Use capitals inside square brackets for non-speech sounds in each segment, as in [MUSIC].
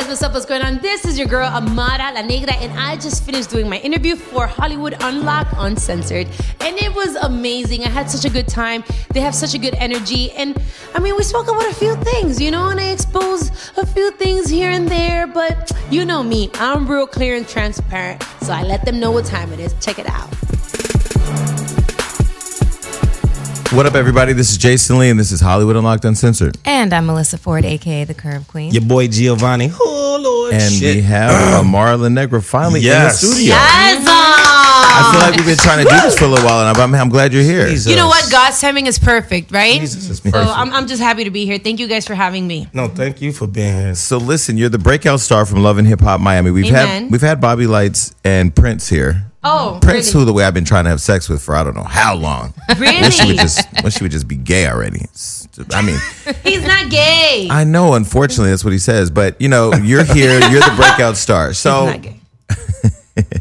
guys, what's up? What's going on? This is your girl Amara La Negra, and I just finished doing my interview for Hollywood Unlock Uncensored, and it was amazing. I had such a good time. They have such a good energy, and I mean, we spoke about a few things, you know, and I exposed a few things here and there, but you know me, I'm real clear and transparent, so I let them know what time it is. Check it out. What up, everybody? This is Jason Lee, and this is Hollywood Unlocked Uncensored. And I'm Melissa Ford, aka the Curve Queen. Your boy Giovanni. Oh Lord, And shit. we have Amara [CLEARS THROAT] La Negra finally Yes. in the studio. Yes, uh, I feel like we've been trying to do this for a little while, and I'm, I'm glad you're here. Jesus. You know what? God's timing is perfect, right? Jesus is So perfect. I'm, I'm just happy to be here. Thank you guys for having me. no, thank you for being here. So listen, you're the breakout star from Love and Hip Hop Miami. We've Amen. had we've had Bobby Lytes and Prince here. Oh, Prince, really? who the way I've been trying to have sex with for I don't know how long. Really? Wish she would just wish she would just be gay already. It's- I mean, [LAUGHS] He's not gay. I know. Unfortunately, that's what he says. But you know, you're here. You're the breakout star. So He's not gay. [LAUGHS]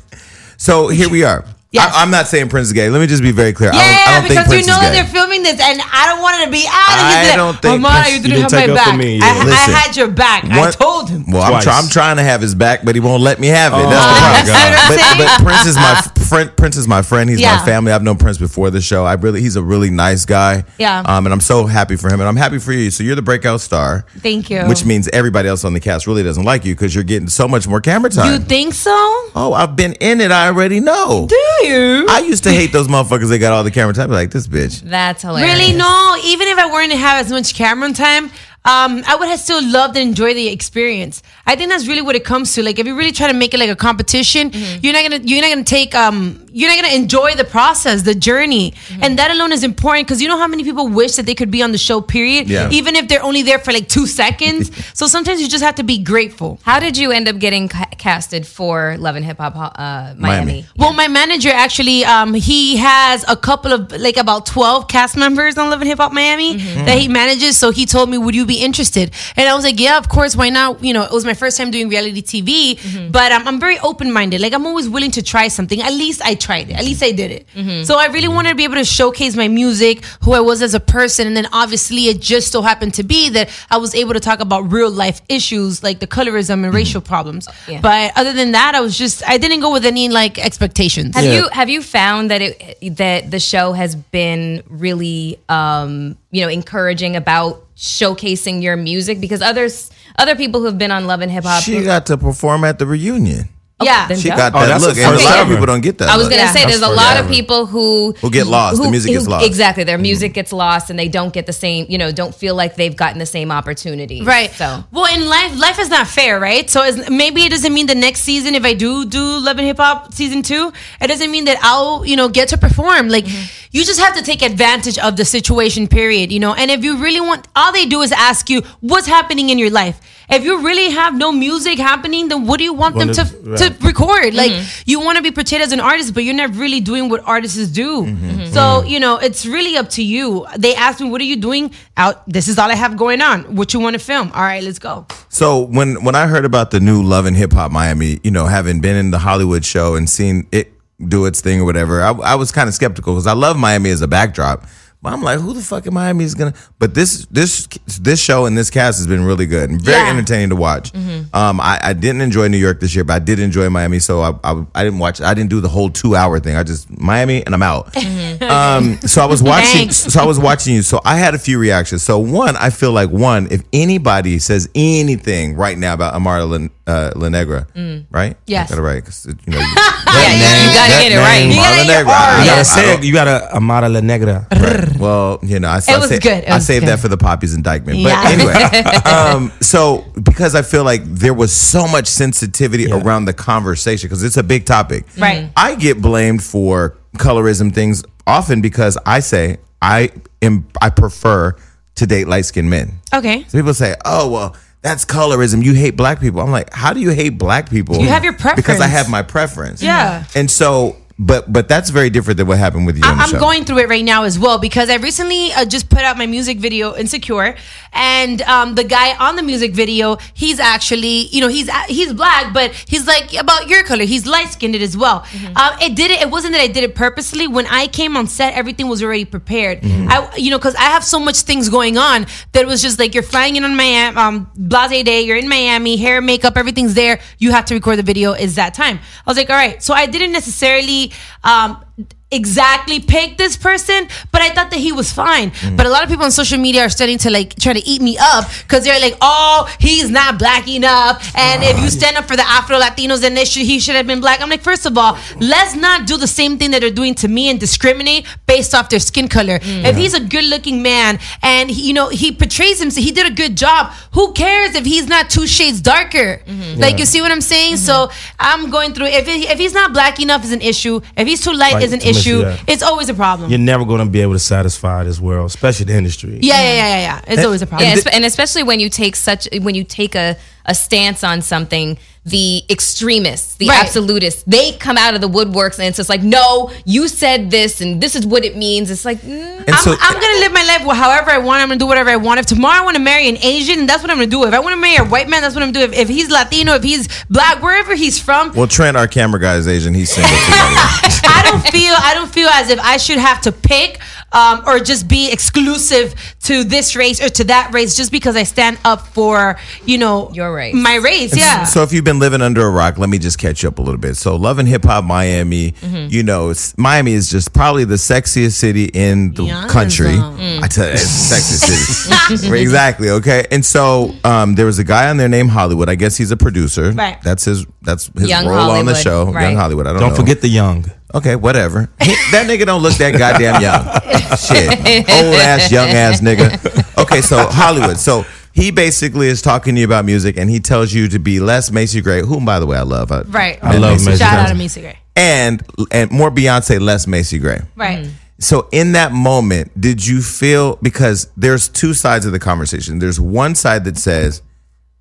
So here we are. Yes. I, am not saying Prince is gay. Let me just be very clear. I Yeah, don't, I don't because think Prince you know is gay. they're filming this, and I don't want it to be out. I I don't think Amara, Prince- you you didn't didn't have my back. me, I, yeah. I Listen. had your back. I told him. Well, I'm, try, I'm trying to have his back, but he won't let me have it. Oh, That's the my problem. [LAUGHS] God. But, but Prince is my [LAUGHS] friend. Prince is my friend. He's Yeah. my family. I've known Prince before the show. I really, he's a really nice guy. Yeah. Um, and I'm so happy for him, and I'm happy for you. So you're the breakout star, Thank you. which means everybody else on the cast really doesn't like you because you're getting so much more camera time. you think so? oh, I've been in it. I already know. Do you? I used to hate those motherfuckers. They got all the camera time. Like this bitch. That's hilarious. Really? No. Even if I weren't to have as much camera time, um, I would have still loved and enjoyed the experience. I think that's really what it comes to. Like, if you really try to make it like a competition, Mm-hmm. you're not gonna you're not gonna take um you're not gonna enjoy the process, the journey, Mm-hmm. and that alone is important because you know how many people wish that they could be on the show. Period. Yeah. Even if they're only there for like two seconds. [LAUGHS] so sometimes you just have to be grateful. How did you end up getting ca- casted for Love and Hip Hop uh, Miami? Miami. Well, my manager actually, um, he has a couple of like about twelve cast members on Love and Hip Hop Miami that he manages. So he told me, "Would you be interested?" And I was like, "Yeah, of course. Why not?" You know, it was my first time doing reality TV, but um, I'm very open minded. Like I'm always willing to try something. At least I tried it. At least I did it. So I really wanted to be able to showcase my music, who I was as a person, and then obviously it just so happened to be that I was able to talk about real life issues like the colorism and racial problems. Yeah. But other than that, I was just I didn't go with any like expectations. Have Yeah. you have you found that it that the show has been really um, you know encouraging about showcasing your music because others other people who have been on Love and Hip Hop She got to perform at the reunion. Yeah. She Yeah. got Oh, that that's look, the and a lot of people don't get that. I was look. gonna say there's a That's lot of people who Who get lost. The music gets lost. Exactly, their mm. music gets lost, and they don't get the same. You know, don't feel like they've gotten the same opportunity. Right. So well, in life, life is not fair, right? So it's, maybe it doesn't mean the next season, if I do do Love and Hip Hop season two, it doesn't mean that I'll, you know, get to perform. Like, mm-hmm. you just have to take advantage of the situation. Period. You know, and if you really want, all they do is ask you what's happening in your life. If you really have no music happening, then what do you want them to right. to record? Mm-hmm. Like, you want to be portrayed as an artist, but you're not really doing what artists do. Mm-hmm. Mm-hmm. So you know, it's really up to you. They asked me, "What are you doing?" Out. This is all I have going on. What you want to film? All right, let's go. So when when I heard about the new Love and Hip Hop Miami, you know, having been in the Hollywood show and seen it do its thing or whatever, I, I was kind of skeptical because I love Miami as a backdrop. But I'm like, who the fuck in Miami is gonna? But this this this show and this cast has been really good and very Yeah. entertaining to watch. Um, I, I didn't enjoy New York this year, but I did enjoy Miami. So I, I I didn't watch. I didn't do the whole two hour thing. I just Miami and I'm out. Um, so I was watching. So I was watching you. So I had a few reactions. So one, I feel like one, if anybody says anything right now about Amara La, uh, La Negra, right? Yes. got it right. 'cause, you know, [LAUGHS] you, yeah, you, you gotta get it right. You Amara gotta La get Negra. your R. I You gotta say it. You gotta Amara La Negra. Right. Well, you know, I, I was sa- good. It I was saved good. that for the Poppy's indictment. But Yeah. anyway, [LAUGHS] um, so because I feel like there was so much sensitivity around the conversation because it's a big topic. Right. I get blamed for colorism things often because I say I am I prefer to date light skinned men. Okay. So people say, "Oh, well, that's colorism. You hate black people." I'm like, "How do you hate black people?" You have your preference. because I have my preference. Yeah. And so but but that's very different than what happened with you. on the I'm show. going through it right now as well because I recently uh, just put out my music video "Insecure," and um, the guy on the music video, he's actually, you know, he's uh, he's black, but he's like about your color. He's light skinned as well. Mm-hmm. Um, it did it. It wasn't that I did it purposely. When I came on set, everything was already prepared. Mm-hmm. I, you know, because I have so much things going on that it was just like you're flying in on Miami, um, blase day. You're in Miami, hair, makeup, everything's there. You have to record the video. Is that time? I was like, all right. So I didn't necessarily. Um, exactly pick this person, but I thought that he was fine. Mm. But a lot of people on social media are starting to like try to eat me up because they're like, "Oh, he's not black enough," and if you ah. stand up for the Afro Latinos, then they should, he should have been black. I'm like, first of all, let's not do the same thing that they're doing to me and discriminate based off their skin color. Mm. If he's a good-looking man and he, you know he portrays him, so he did a good job. Who cares if he's not two shades darker? Mm-hmm. Like you see what I'm saying? So mm-hmm. I'm going through. If he, if he's not black enough, is an issue. If he's too light, Right, is an much, issue. yeah. It's always a problem. You're never going to be able to satisfy this world, especially the industry. Yeah, yeah, yeah, yeah, yeah. It's always a problem. Yeah, espe- and especially when you take such when you take a a stance on something, the extremists, the Right. absolutists, they come out of the woodworks and it's just like, no, you said this and this is what it means. It's like, mm, I'm, so- I'm gonna live my life however I want. I'm gonna do whatever I want. If tomorrow I want to marry an Asian, that's what I'm gonna do. If I want to marry a white man, that's what I'm gonna do. If, if he's Latino, if he's black, wherever he's from, Well, Trent, our camera guy, is Asian. He's single. too, by the way. [LAUGHS] I don't feel I don't feel as if I should have to pick um, or just be exclusive to this race or to that race just because I stand up for you know Your race. my race. Yeah. So if you've been living under a rock, let me just catch you up a little bit. So Love and Hip Hop Miami, Mm-hmm. you know, it's, Miami is just probably the sexiest city in the Yes. country. Mm. I tell you, it's the sexiest city. [LAUGHS] exactly. Okay. And so um, there was a guy on there named Hollywood. I guess he's a producer. Right. That's his. That's his Young role on the Hollywood, show. Young. Hollywood. I don't, Don't know. forget the young. Okay, whatever. He- that nigga don't look that goddamn young. [LAUGHS] Shit. Old ass, young ass nigga. Okay, so Hollywood. So he basically is talking to you about music and he tells you to be less Macy Gray, whom by the way I love. I, right. I love Macy Macy Shout Gray. out to Macy Gray. And and more Beyonce, less Macy Gray. Right. Mm-hmm. So in that moment, did you feel because there's two sides of the conversation. There's one side that says,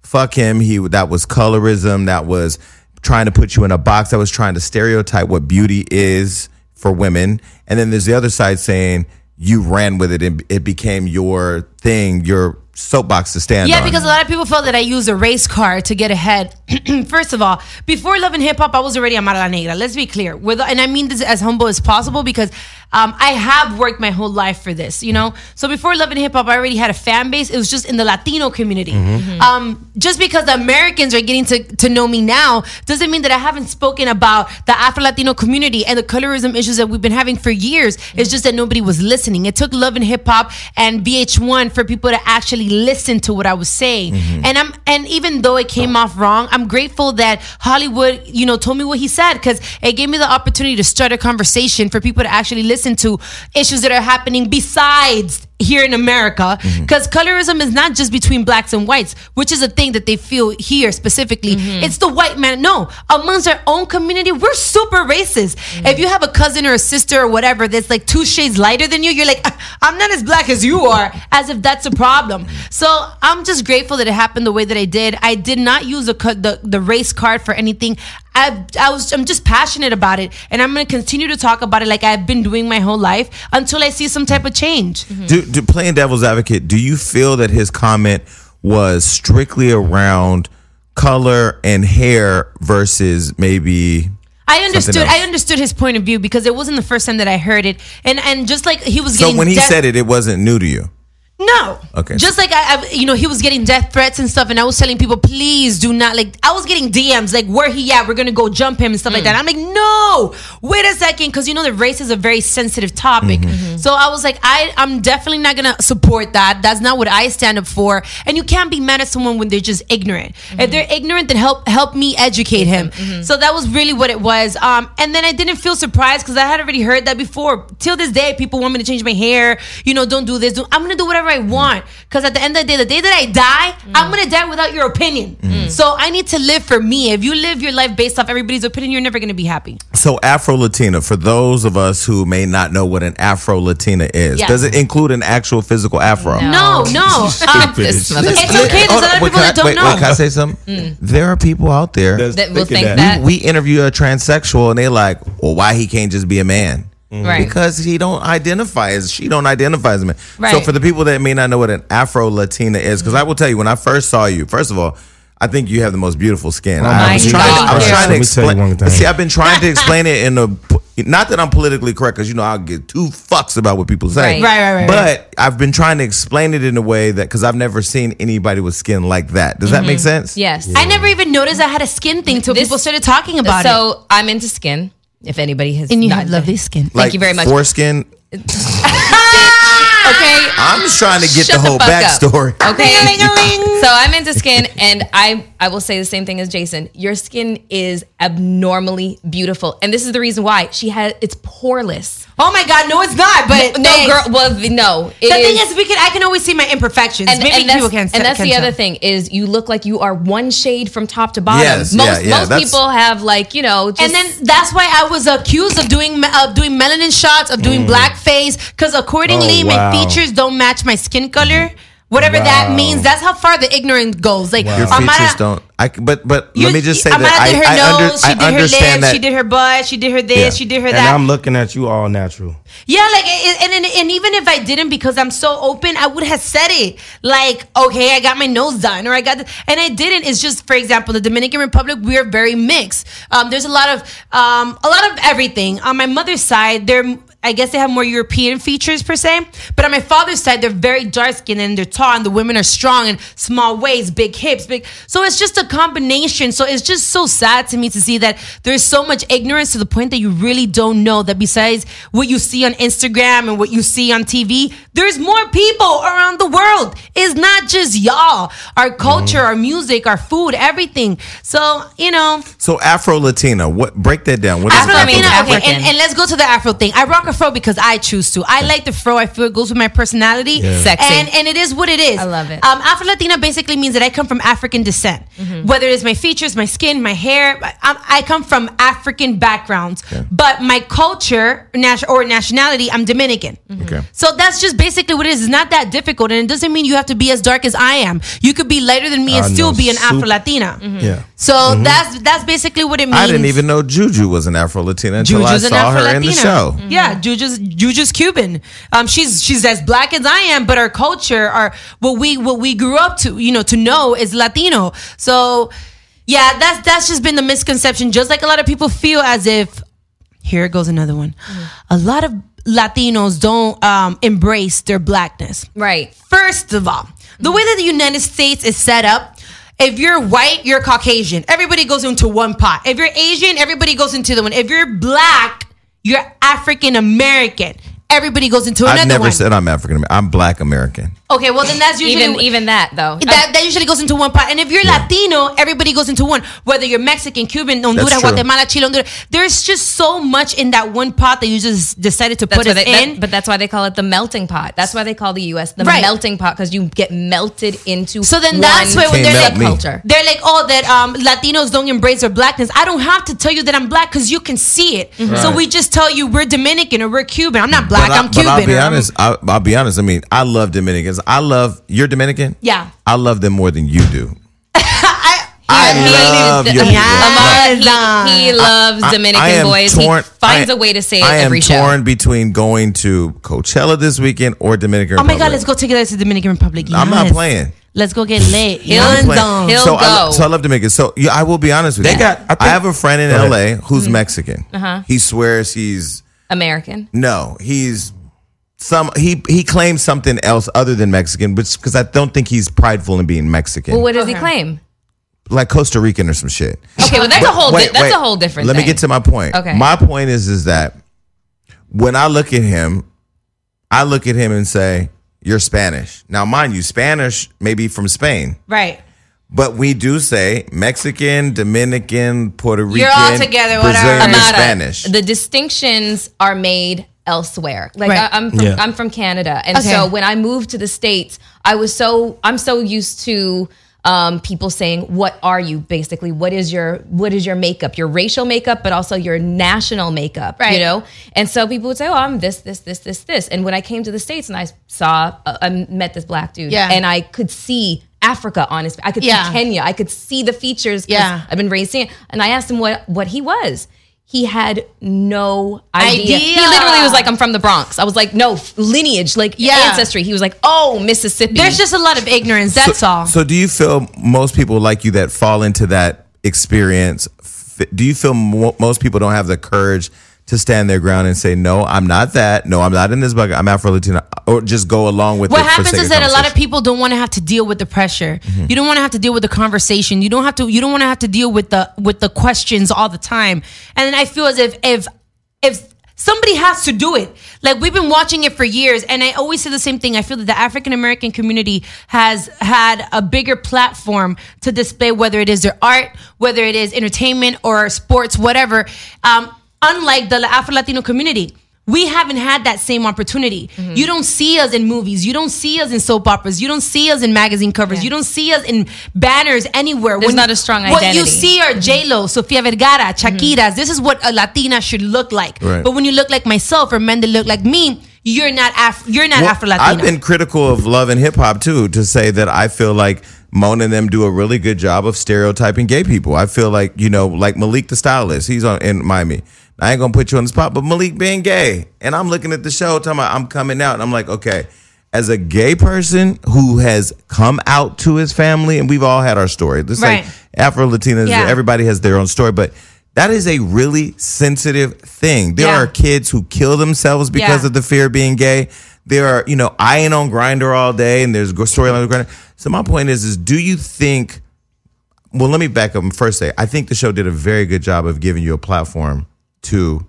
"Fuck him." He that was colorism. That was trying to put you in a box. That was trying to stereotype what beauty is for women. And then there's the other side saying you ran with it and it became your thing, your soapbox to stand on. Yeah, on. because a lot of people felt that I used a race car to get ahead. [CLEARS THROAT] First of all, before Love and Hip Hop, I was already a Mara Negra. Let's be clear. With, and I mean this as humble as possible because um, I have worked my whole life for this, you know? So before Love and Hip Hop, I already had a fan base. It was just in the Latino community. Um, just because the Americans are getting to, to know me now doesn't mean that I haven't spoken about the Afro Latino community and the colorism issues that we've been having for years. It's just that nobody was listening. It took Love and Hip Hop and VH1 for people to actually listen to what I was saying. And I'm and even though it came off wrong, I'm grateful that Hollywood, you know, told me what he said because it gave me the opportunity to start a conversation for people to actually listen to issues that are happening besides here in America mm-hmm. because colorism is not just between blacks and whites, which is a thing that they feel here specifically. Mm-hmm. It's the white man. No, amongst our own community, we're super racist. Mm. If you have a cousin or a sister or whatever that's like two shades lighter than you, you're like, "Ah, I'm not as black as you are, as if that's a problem. Mm-hmm. So I'm just grateful that it happened the way that I did. I did not use a, the the race card for anything. I, I was I'm just passionate about it, and I'm gonna continue to talk about it like I've been doing my whole life until I see some type of change. do, do playing devil's advocate, do you feel that his comment was strictly around color and hair versus maybe I understood. I understood his point of view because it wasn't the first time that I heard it, and and just like he was so when he death- said it, it wasn't new to you. No, Okay. just like I, I, you know, he was getting death threats and stuff, and I was telling people, please do not like. I was getting DMs like, where he at? We're gonna go jump him and stuff like mm. that. I'm like, no, wait a second, because you know the race is a very sensitive topic. Mm-hmm. Mm-hmm. So I was like, I, I'm definitely not gonna support that. That's not what I stand up for. And you can't be mad at someone when they're just ignorant. If mm-hmm. they're ignorant, then help help me educate him. So that was really what it was. Um, and then I didn't feel surprised because I had already heard that before. Till this day, people want me to change my hair. You know, don't do this. Do, I'm gonna do whatever I want. Because at the end of the day, the day that I die, I'm gonna die without your opinion. So I need to live for me. If you live your life based off everybody's opinion, you're never going to be happy. So Afro Latina, for those of us who may not know what an Afro Latina is, Yes. does it include an actual physical afro? No, no. Um, [LAUGHS] This it's okay. There's a lot of wait, people can that I- don't wait, know. Wait, can I say something? There are people out there. That's- That will think think of that. we interview a transsexual and they're like, well, why he can't just be a man? Mm-hmm. Right. Because he don't identify as she don't identify as a man. So for the people that may not know what an Afro Latina is, because I will tell you, when I first saw you, first of all, I think you have the most beautiful skin. I was trying, I was trying to me tell you explain. See, I've been trying to explain it in a. Not that I'm politically correct, because you know I'll get two fucks about what people say. Right. Right, right, right, But I've been trying to explain it in a way that because I've never seen anybody with skin like that. Does that mm-hmm. make sense? Yes. I never even noticed I had a skin thing till This- people started talking about it. so I'm into skin. If anybody has, And you not- have lovely skin. Thank Like you very much. Foreskin. [LAUGHS] okay. I'm just trying to get Shut the whole fuck up. backstory. [LAUGHS] Okay. so I'm into skin, and I I will say the same thing as Jason. Your skin is abnormally beautiful, and this is the reason why she has it's poreless. oh my God, no, it's not. But No, thanks. girl. Well, the- no. It The thing is, we can. I can always see my imperfections. and, Maybe and that's, people can. and that's can the other thing is you look like you are one shade from top to bottom. Yes, most yeah, yeah, most people have like you know, just, And then that's why I was accused of doing me- of doing melanin shots, of doing mm. blackface, because accordingly Oh, my features don't match my skin color. Whatever that means, that's how far the ignorance goes. Like Your Amara- features don't. I but but you- let me just say Amara that did her I, I, nose, under, she I did her lips, that. she did her butt, she did her this, Yeah. she did her And that. I'm looking at you all natural. Yeah, like and, and and even if I didn't because I'm so open, I would have said it. Like, okay, I got my nose done, or I got, the, and I didn't. It's just, for example, the Dominican Republic, we are very mixed. Um, there's a lot of um, a lot of everything. On my mother's side, they're I guess they have more European features per se, but on my father's side, they're very dark skinned and they're tall, and the women are strong and small waist, big hips, big. So it's just a combination. So it's just so sad to me to see that there's so much ignorance to the point that you really don't know that besides what you see on Instagram and what you see on TV, there's more people around the world. It's not just y'all. Our culture, our music, our food, everything. So you know, so Afro Latina. What break that down? What Afro Latina, okay, and, and let's go to the Afro thing. I rock a fro because I choose to. I like the fro. I feel it goes with my personality. Sexy. And and it is what it is. I love it. Um, Afro Latina basically means that I come from African descent. Mm-hmm. Whether it's my features, my skin, my hair, I, I come from African backgrounds. But my culture nat- or nationality, I'm Dominican. Okay. So that's just basically what it is. It's not that difficult, and it doesn't mean you have to be as dark as I am. You could be lighter than me and I still know. be an Sup- Afro Latina. Yeah. So that's that's basically what it means. I didn't even know Juju was an Afro Latina until Juju's I an saw her in the Latina. show. Yeah, Juju's Juju's Cuban. Um, she's she's as black as I am, but our culture, our what we what we grew up to, you know, to know is Latino. So, yeah, that's that's just been the misconception. Just like a lot of people feel as if here goes another one. A lot of Latinos don't um, embrace their blackness. right. First of all, the way that the United States is set up, if you're white, you're Caucasian. Everybody goes into one pot. If you're Asian, everybody goes into the one. If you're black, you're African American. Everybody goes into another I've never one. said I'm African American. I'm Black American. okay, well then that's usually Even even that though. that, that usually goes into one pot. And if you're Latino, everybody goes into one. Whether you're Mexican, Cuban, Honduras, That's true. Guatemala, Chile, Honduras. There's just so much in that one pot that you just decided to That's put it they, in. that- but that's why they call it the melting pot. That's why they call the U.S. the Right. melting pot because you get melted into. So then one that's why when they're like me. culture. they're like, oh, that um, Latinos don't embrace their blackness. I don't have to tell you that I'm black because you can see it. So Right. we just tell you we're Dominican or we're Cuban. I'm not black. But I- I'm but Cuban. I'll be or I'm- honest. I'll, I'll be honest. I mean, I love Dominicans. I love you're Dominican. Yeah. I love them more than you do. [LAUGHS] I, I love your people. Amara, Yes. he, he loves I- Dominican I am boys. torn- he finds I- a way to say it I am every show. torn between going to Coachella this weekend or Dominican Republic. oh my God, let's go together to Dominican Republic. I'm not playing. Let's go get lit. He'll- I'm Yes. playing. Um, he'll- so, I, go. so I love Dominican. So yeah, I will be honest with They you. got- I I, have a friend in LA who's Mm-hmm. Mexican. Uh-huh. He swears he's American. no, he's some he he claims something else other than Mexican, but because I don't think he's prideful in being Mexican, Well, what does he Okay. claim? like Costa Rican or some shit. Okay, well that's a whole di- that's wait. a whole different. Let thing. me get to my point. Okay. My point is is that when I look at him, I look at him and say, "You're Spanish." Now, mind you, Spanish may be from Spain, Right. But we do say Mexican, Dominican, Puerto Rican, You're all together, whatever. Brazilian, and Spanish. The distinctions are made elsewhere. Like Right. I, I'm from Yeah. I'm from Canada, and Okay. so when I moved to the states, I was so I'm so used to um, people saying, "What are you?" Basically, what is your what is your makeup, your racial makeup, but also your national makeup, Right. You know, and so people would say, "Oh, I'm this, this, this, this, this." And when I came to the states and I saw, uh, I met this black dude, Yeah. and I could see Africa on his. I could Yeah. see Kenya. I could see the features. Yeah. I've been raised seeing. it. And I asked him what what he was. He had no idea. Idea. He literally was like, "I'm from the Bronx." I was like, "No lineage, like Yeah. ancestry." He was like, "Oh, Mississippi." There's just a lot of ignorance. That's so, all. So, do you feel most people like you that fall into that experience? f- Do you feel mo- most people don't have the courage to stand their ground and say, "No, I'm not that. No, I'm not in this bucket. I'm Afro Latina," or just go along with what happens is that a lot of people don't want to have to deal with the pressure. You don't want to have to deal with the conversation. You don't have to. You don't want to have to deal with the with the questions all the time. And then I feel as if if if somebody has to do it. Like we've been watching it for years, and I always say the same thing. I feel that the African American community has had a bigger platform to display whether it is their art, whether it is entertainment or sports, whatever. Um, unlike the Afro Latino community. We haven't had that same opportunity. Mm-hmm. You don't see us in movies. You don't see us in soap operas. You don't see us in magazine covers. You don't see us in banners anywhere. There's not a strong identity. What you. Mm-hmm. see are J Lo, Sofia Vergara, Shakira. This is what a Latina should look like. Right. But when you look like myself or men that look like me, you're not Af- You're not Well, Afro Latino. I've been critical of love and hip hop too, to say that I feel like Mona and them do a really good job of stereotyping gay people. I feel like, you know, like Malik the stylist, he's on in Miami. I ain't gonna put you on the spot, but Malik being gay. And I'm looking at the show, talking about I'm coming out, and I'm like, okay, as a gay person who has come out to his family, and we've all had our story. This Right. like Afro Latinas, Yeah. everybody has their own story, but that is a really sensitive thing. There Yeah. are kids who kill themselves because Yeah. of the fear of being gay. There are, you know, I ain't on Grindr all day, and there's storylines on Grindr. So my point is, is do you think? Well, let me back up and first say I think the show did a very good job of giving you a platform to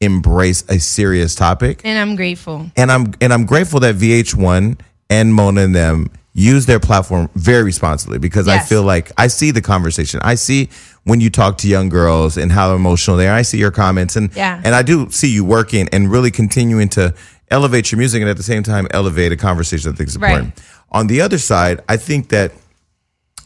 embrace a serious topic, and I'm grateful. and I'm and I'm grateful that VH1 and Mona and them use their platform very responsibly because I feel like I see the conversation. I see when you talk to young girls and how emotional they are. I see your comments and Yeah. and I do see you working and really continuing to elevate your music and at the same time elevate a conversation I think is Right. important. On the other side, I think that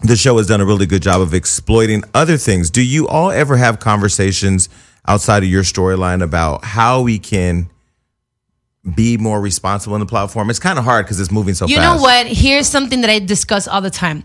the show has done a really good job of exploiting other things. Do you all ever have conversations outside of your storyline about how we can be more responsible in the platform? It's kind of hard because it's moving so You fast. You know what? Here's something that I discuss all the time.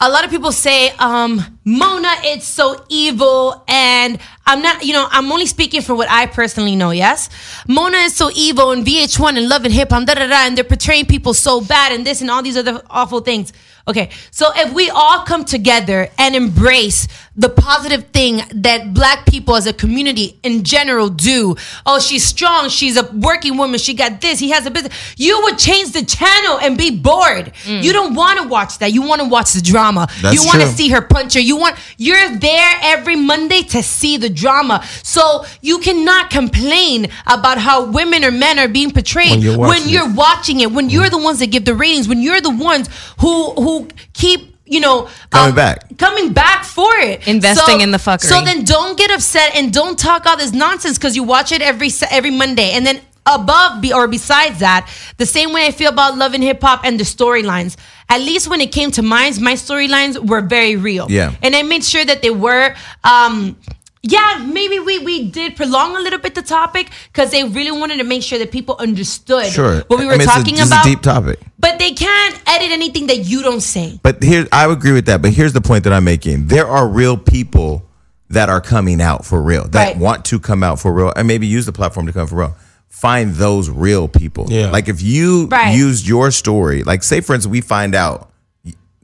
A lot of people say, um, Mona, it's so evil. And I'm not, you know, I'm only speaking for what I personally know, yes? Mona is so evil and VH1 and Love and Hip Hop, da da da, and they're portraying people so bad and this and all these other awful things. Okay, so if we all come together and embrace the positive thing that black people as a community in general do, oh, she's strong, she's a working woman, she got this, he has a business, you would change the channel and be bored. Mm. You don't want to watch that. You want to watch the drama. That's you want to true. see her punch her. You want you're there every Monday to see the drama. So you cannot complain about how women or men are being portrayed When you're watching you're it. watching it, when you're the ones that give the ratings, when you're the ones who who keep you know Coming um, back. coming back for it, Investing in the fuckery. So then don't get upset and don't talk all this nonsense because you watch it every every Monday, and then above be, or besides that, the same way I feel about love and hip hop and the storylines. At least when it came to mine, my storylines were very real. Yeah. and I made sure that they were. Um, yeah, maybe we we did prolong a little bit the topic because they really wanted to make sure that people understood Sure. what we were I mean, it's a- talking it's about. a deep topic. But they can't edit anything that you don't say. But here, I agree with that. But here's the point that I'm making: there are real people that are coming out for real, that Right. want to come out for real, and maybe use the platform to come for real. Find those real people. Yeah. Like if you Right. used your story, like say for instance, we find out,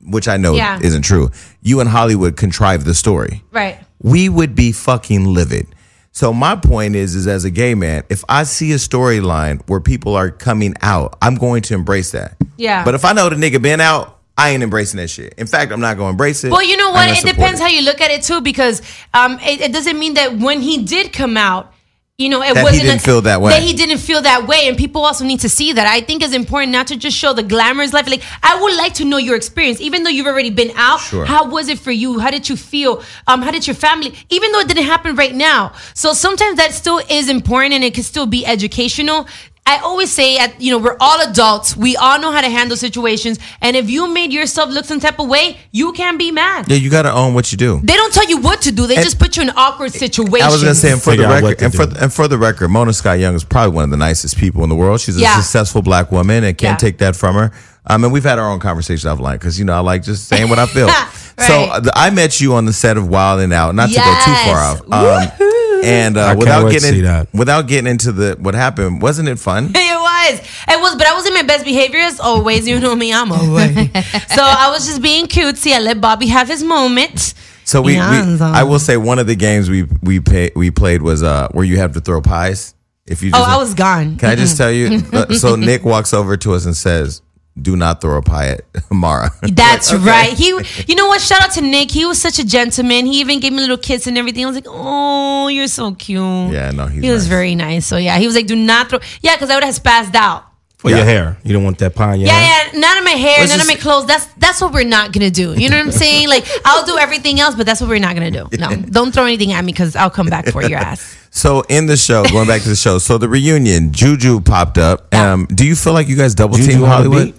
which I know Yeah. isn't true. You and Hollywood contrived the story. Right. we would be fucking livid. So my point is, is as a gay man, if I see a storyline where people are coming out, I'm going to embrace that. Yeah. But if I know the nigga been out, I ain't embracing that shit. In fact, I'm not going to embrace it. Well, you know I'm what? gonna It support depends how you look at it too, because um, it, it doesn't mean that when he did come out, you know, it That wasn't didn't feel that way. That he didn't feel that way, and people also need to see that. I think it's important not to just show the glamorous life. Like I would like to know your experience, even though you've already been out. Sure. How was it for you? How did you feel? Um, how did your family? Even though it didn't happen right now, so sometimes that still is important, and it can still be educational. I always say, at you know, we're all adults. We all know how to handle situations. And if you made yourself look some type of way, you can't be mad. Yeah, you got to own what you do. They don't tell you what to do. They And- just put you in awkward situations. I was gonna say, and for the Figure out what record, to and for do. and for the record, Mona Scott Young is probably one of the nicest people in the world. She's a Yeah. successful black woman, and can't Yeah. take that from her. Um, and we've had our own conversations offline because you know I like just saying what I feel. [LAUGHS] So Right. uh, I met you on the set of Wild and Out, not to go too far Yes. out. Um, [LAUGHS] and uh, without getting see that. without getting into the what happened, wasn't it fun? It was. It was, but I was in my best behavior as always. You know me, I'm always. [LAUGHS] so I was just being cutesy. I let Bobby have his moment. So we, Yeah, we I will say one of the games we we pay, we played was uh where you have to throw pies. If you Oh, just, I was gone. Can I just tell you? uh, so [LAUGHS] Nick walks over to us and says, "Do not throw a pie at [LAUGHS] Mara." That's [LAUGHS] Okay. right. He, you know what? Shout out to Nick. He was such a gentleman. He even gave me a little kiss and everything. I was like, oh, you're so cute. Yeah, no, he's he was very nice. So yeah, he was like, do not throw. Yeah, because I would have spazzed out. For Yeah. your hair. You don't want that pie in your Yeah, hair? yeah, none of my hair, Let's none of my clothes. That's that's what we're not gonna do. You know what I'm [LAUGHS] saying? Like I'll do everything else, but that's what we're not gonna do. No, don't throw anything at me because I'll come back for your ass. So in the show, going back to the show, so the reunion, Juju popped up. Um, do you feel like you guys double Juju team on Hollywood?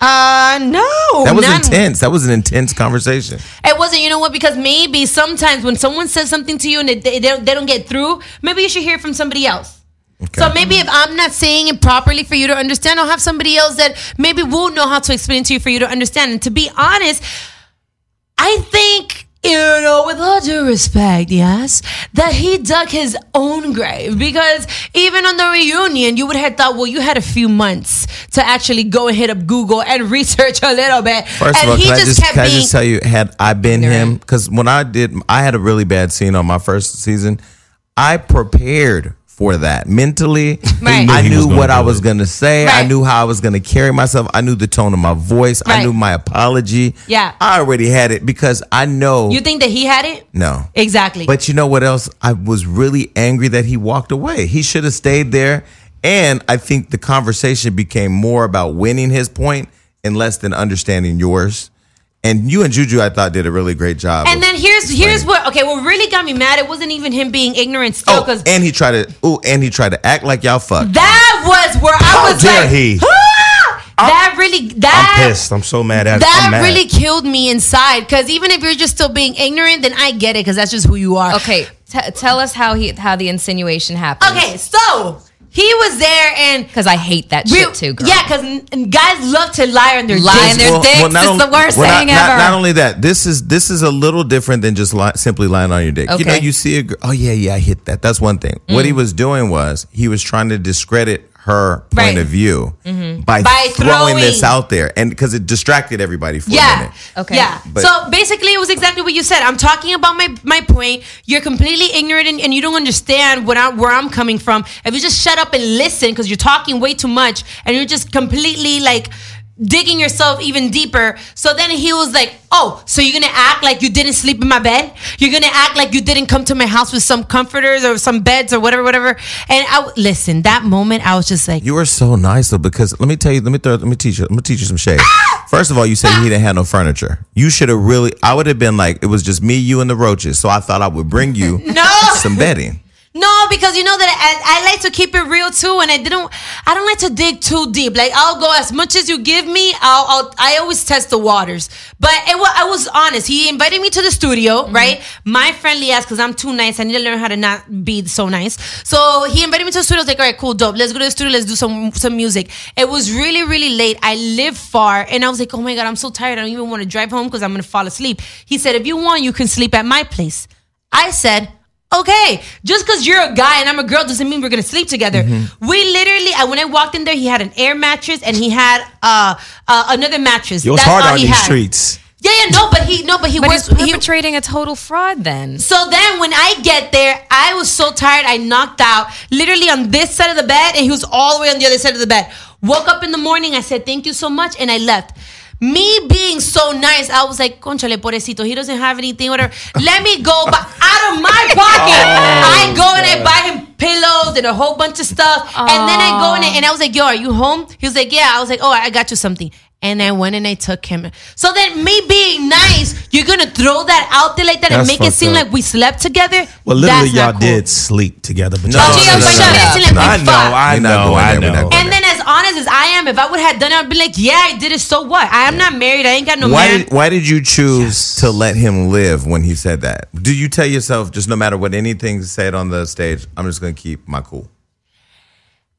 Uh, no, That was not- intense. That was an intense conversation. It wasn't. You know what? Because maybe sometimes when someone says something to you and it, they, they don't, they don't get through, maybe you should hear it from somebody else. So maybe if I'm not saying it properly for you to understand, I'll have somebody else that maybe will know how to explain it to you for you to understand. And to be honest, I think, you know, with all due respect, yes, that he dug his own grave because even on the reunion, you would have thought, well, you had a few months to actually go and hit up Google and [LAUGHS] research a little bit. First and of all, he can I just just kept can I just tell you, had I been him, because when I did, I had a really bad scene on my first season. I prepared for that mentally. [LAUGHS] Right. I knew he knew was gonna what I was gonna say. I knew how I was gonna carry myself. I knew the tone of my voice. I knew my apology. Yeah. I already had it because I know. you think that he had it? no. Exactly. But you know what else? I was really angry that he walked away. He should have stayed there. And I think the conversation became more about winning his point and less than understanding yours. And you and Juju, I thought, did a really great job. And then here's here's what okay, what really got me mad. It wasn't even him being ignorant still Oh, and he tried to. Oh, and he tried to act like y'all fucked. that was where I How was dare like, he? That really that I'm pissed. I'm so mad at I'm that mad. really killed me inside because even if you're just still being ignorant, then I get it because that's just who you are. Okay, t- tell us how he how the insinuation happened. Okay, so he was there and because I hate that we- shit too, girl. yeah, because guys love to lie on their Lie on dicks. their dicks is not the worst well, thing not, not- ever. Not, only that, this is this is a little different than just li- simply lying on your dick. You know, Okay. you see a girl. Oh yeah, yeah, I hit that. That's one thing. What he mm. was doing was he was trying to discredit her point Right. of view mm-hmm. by, By throwing, this out there, and because it distracted everybody for a Yeah. minute. Okay. Yeah. But- so basically, it was exactly what you said. I'm talking about my my point. You're completely ignorant and, and you don't understand what I, where I'm coming from. If you just shut up and listen, because you're talking way too much and you're just completely like digging yourself even deeper. So then he was like, "Oh, so you're gonna act like you didn't sleep in my bed? You're gonna act like you didn't come to my house with some comforters or some beds or whatever, whatever." And I listen. That moment, I was just like, You were so nice though, because let me tell you, let me throw, let me teach you, let me teach you some shade. Ah! First of all, you said he ah! didn't have no furniture. You should have really. I would have been like, it was just me, you, and the roaches. So I thought I would bring you [LAUGHS] No. some bedding. No, because you know that I, I like to keep it real too, and I didn't. I don't like to dig too deep. Like I'll go as much as you give me. I'll. I'll I always test the waters. But it. I was honest. He invited me to the studio, mm-hmm. right? My friendly ass, because I'm too nice. I need to learn how to not be so nice. So he invited me to the studio. I was like, all right, cool, dope. Let's go to the studio. Let's do some some music. It was really really late. I live far, and I was like, oh my god, I'm so tired. I don't even want to drive home because I'm gonna fall asleep. He said, if you want, you can sleep at my place. I said. Okay, just because you're a guy and I'm a girl doesn't mean we're gonna sleep together. Mm-hmm. We literally, I, when I walked in there, he had an air mattress and he had uh, uh another mattress. Yo, it's That's hard all on these had. streets. Yeah, yeah, no, but he, no, but he but was. he's He, perpetrating a total fraud then. so then when I get there, I was so tired, I knocked out literally on this side of the bed, and he was all the way on the other side of the bed. Woke up in the morning, I said thank you so much, and I left. Me being so nice, I was like, conchale, pobrecito, he doesn't have anything, whatever. Let me go, but out of my pocket, oh, I go and I buy him pillows and a whole bunch of stuff. And then I go in and I was like, yo, are you home? He was like, yeah. I was like, oh, I got you something. And I went and I took him. So then, me being nice, you're gonna throw that out there like that and make it seem up. like we slept together. Well, literally, That's y'all cool. did sleep together, but No, y'all Oh, no, Gio, no, but no, you no. made it seem like we I know, fucked. I We're not know, going I there, we're not know. going And then, as honest as I am, if I would have done it, I'd be like, "Yeah, I did it. So what? I am not married. I ain't got no Why man." did Why did you choose to let him live when he said that? Do you tell yourself just no matter what anything said on the stage, I'm just gonna keep my cool?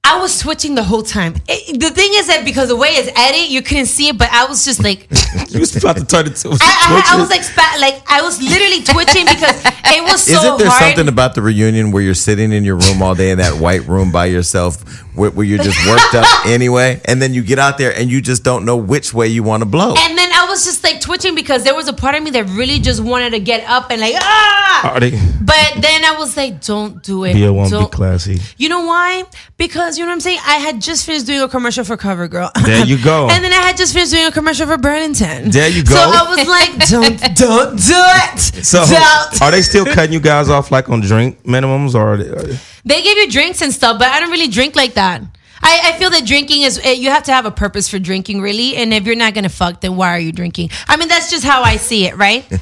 I was switching the whole time. It- the thing is that because the way it's edited, you couldn't see it, but I was just like, [LAUGHS] you was about to turn it to [LAUGHS] I, I, I was like, spa- like I was literally twitching because it was so Isn't there hard. something about the reunion where you're sitting in your room all day in that white room by yourself, where, where you're just worked up [LAUGHS] anyway, and then you get out there and you just don't know which way you want to blow? and then was just like twitching because there was a part of me that really just wanted to get up and like ah. They? But then I was like, don't do it. Bill won't be Don't- classy. You know why? Because you know what I'm saying? I had just finished doing a commercial for CoverGirl. There you [LAUGHS] go. and then I had just finished doing a commercial for Burlington. There you go. So. I was like, [LAUGHS] don't, don't do it. So, don't. are they still cutting you guys off like on drink minimums, or are they, are they- They give you drinks and stuff, but I don't really drink like that. I, I feel that drinking is eh, you have to have a purpose for drinking, really. And if you're not gonna fuck, then why are you drinking? I mean, that's just how I see it, right? [LAUGHS]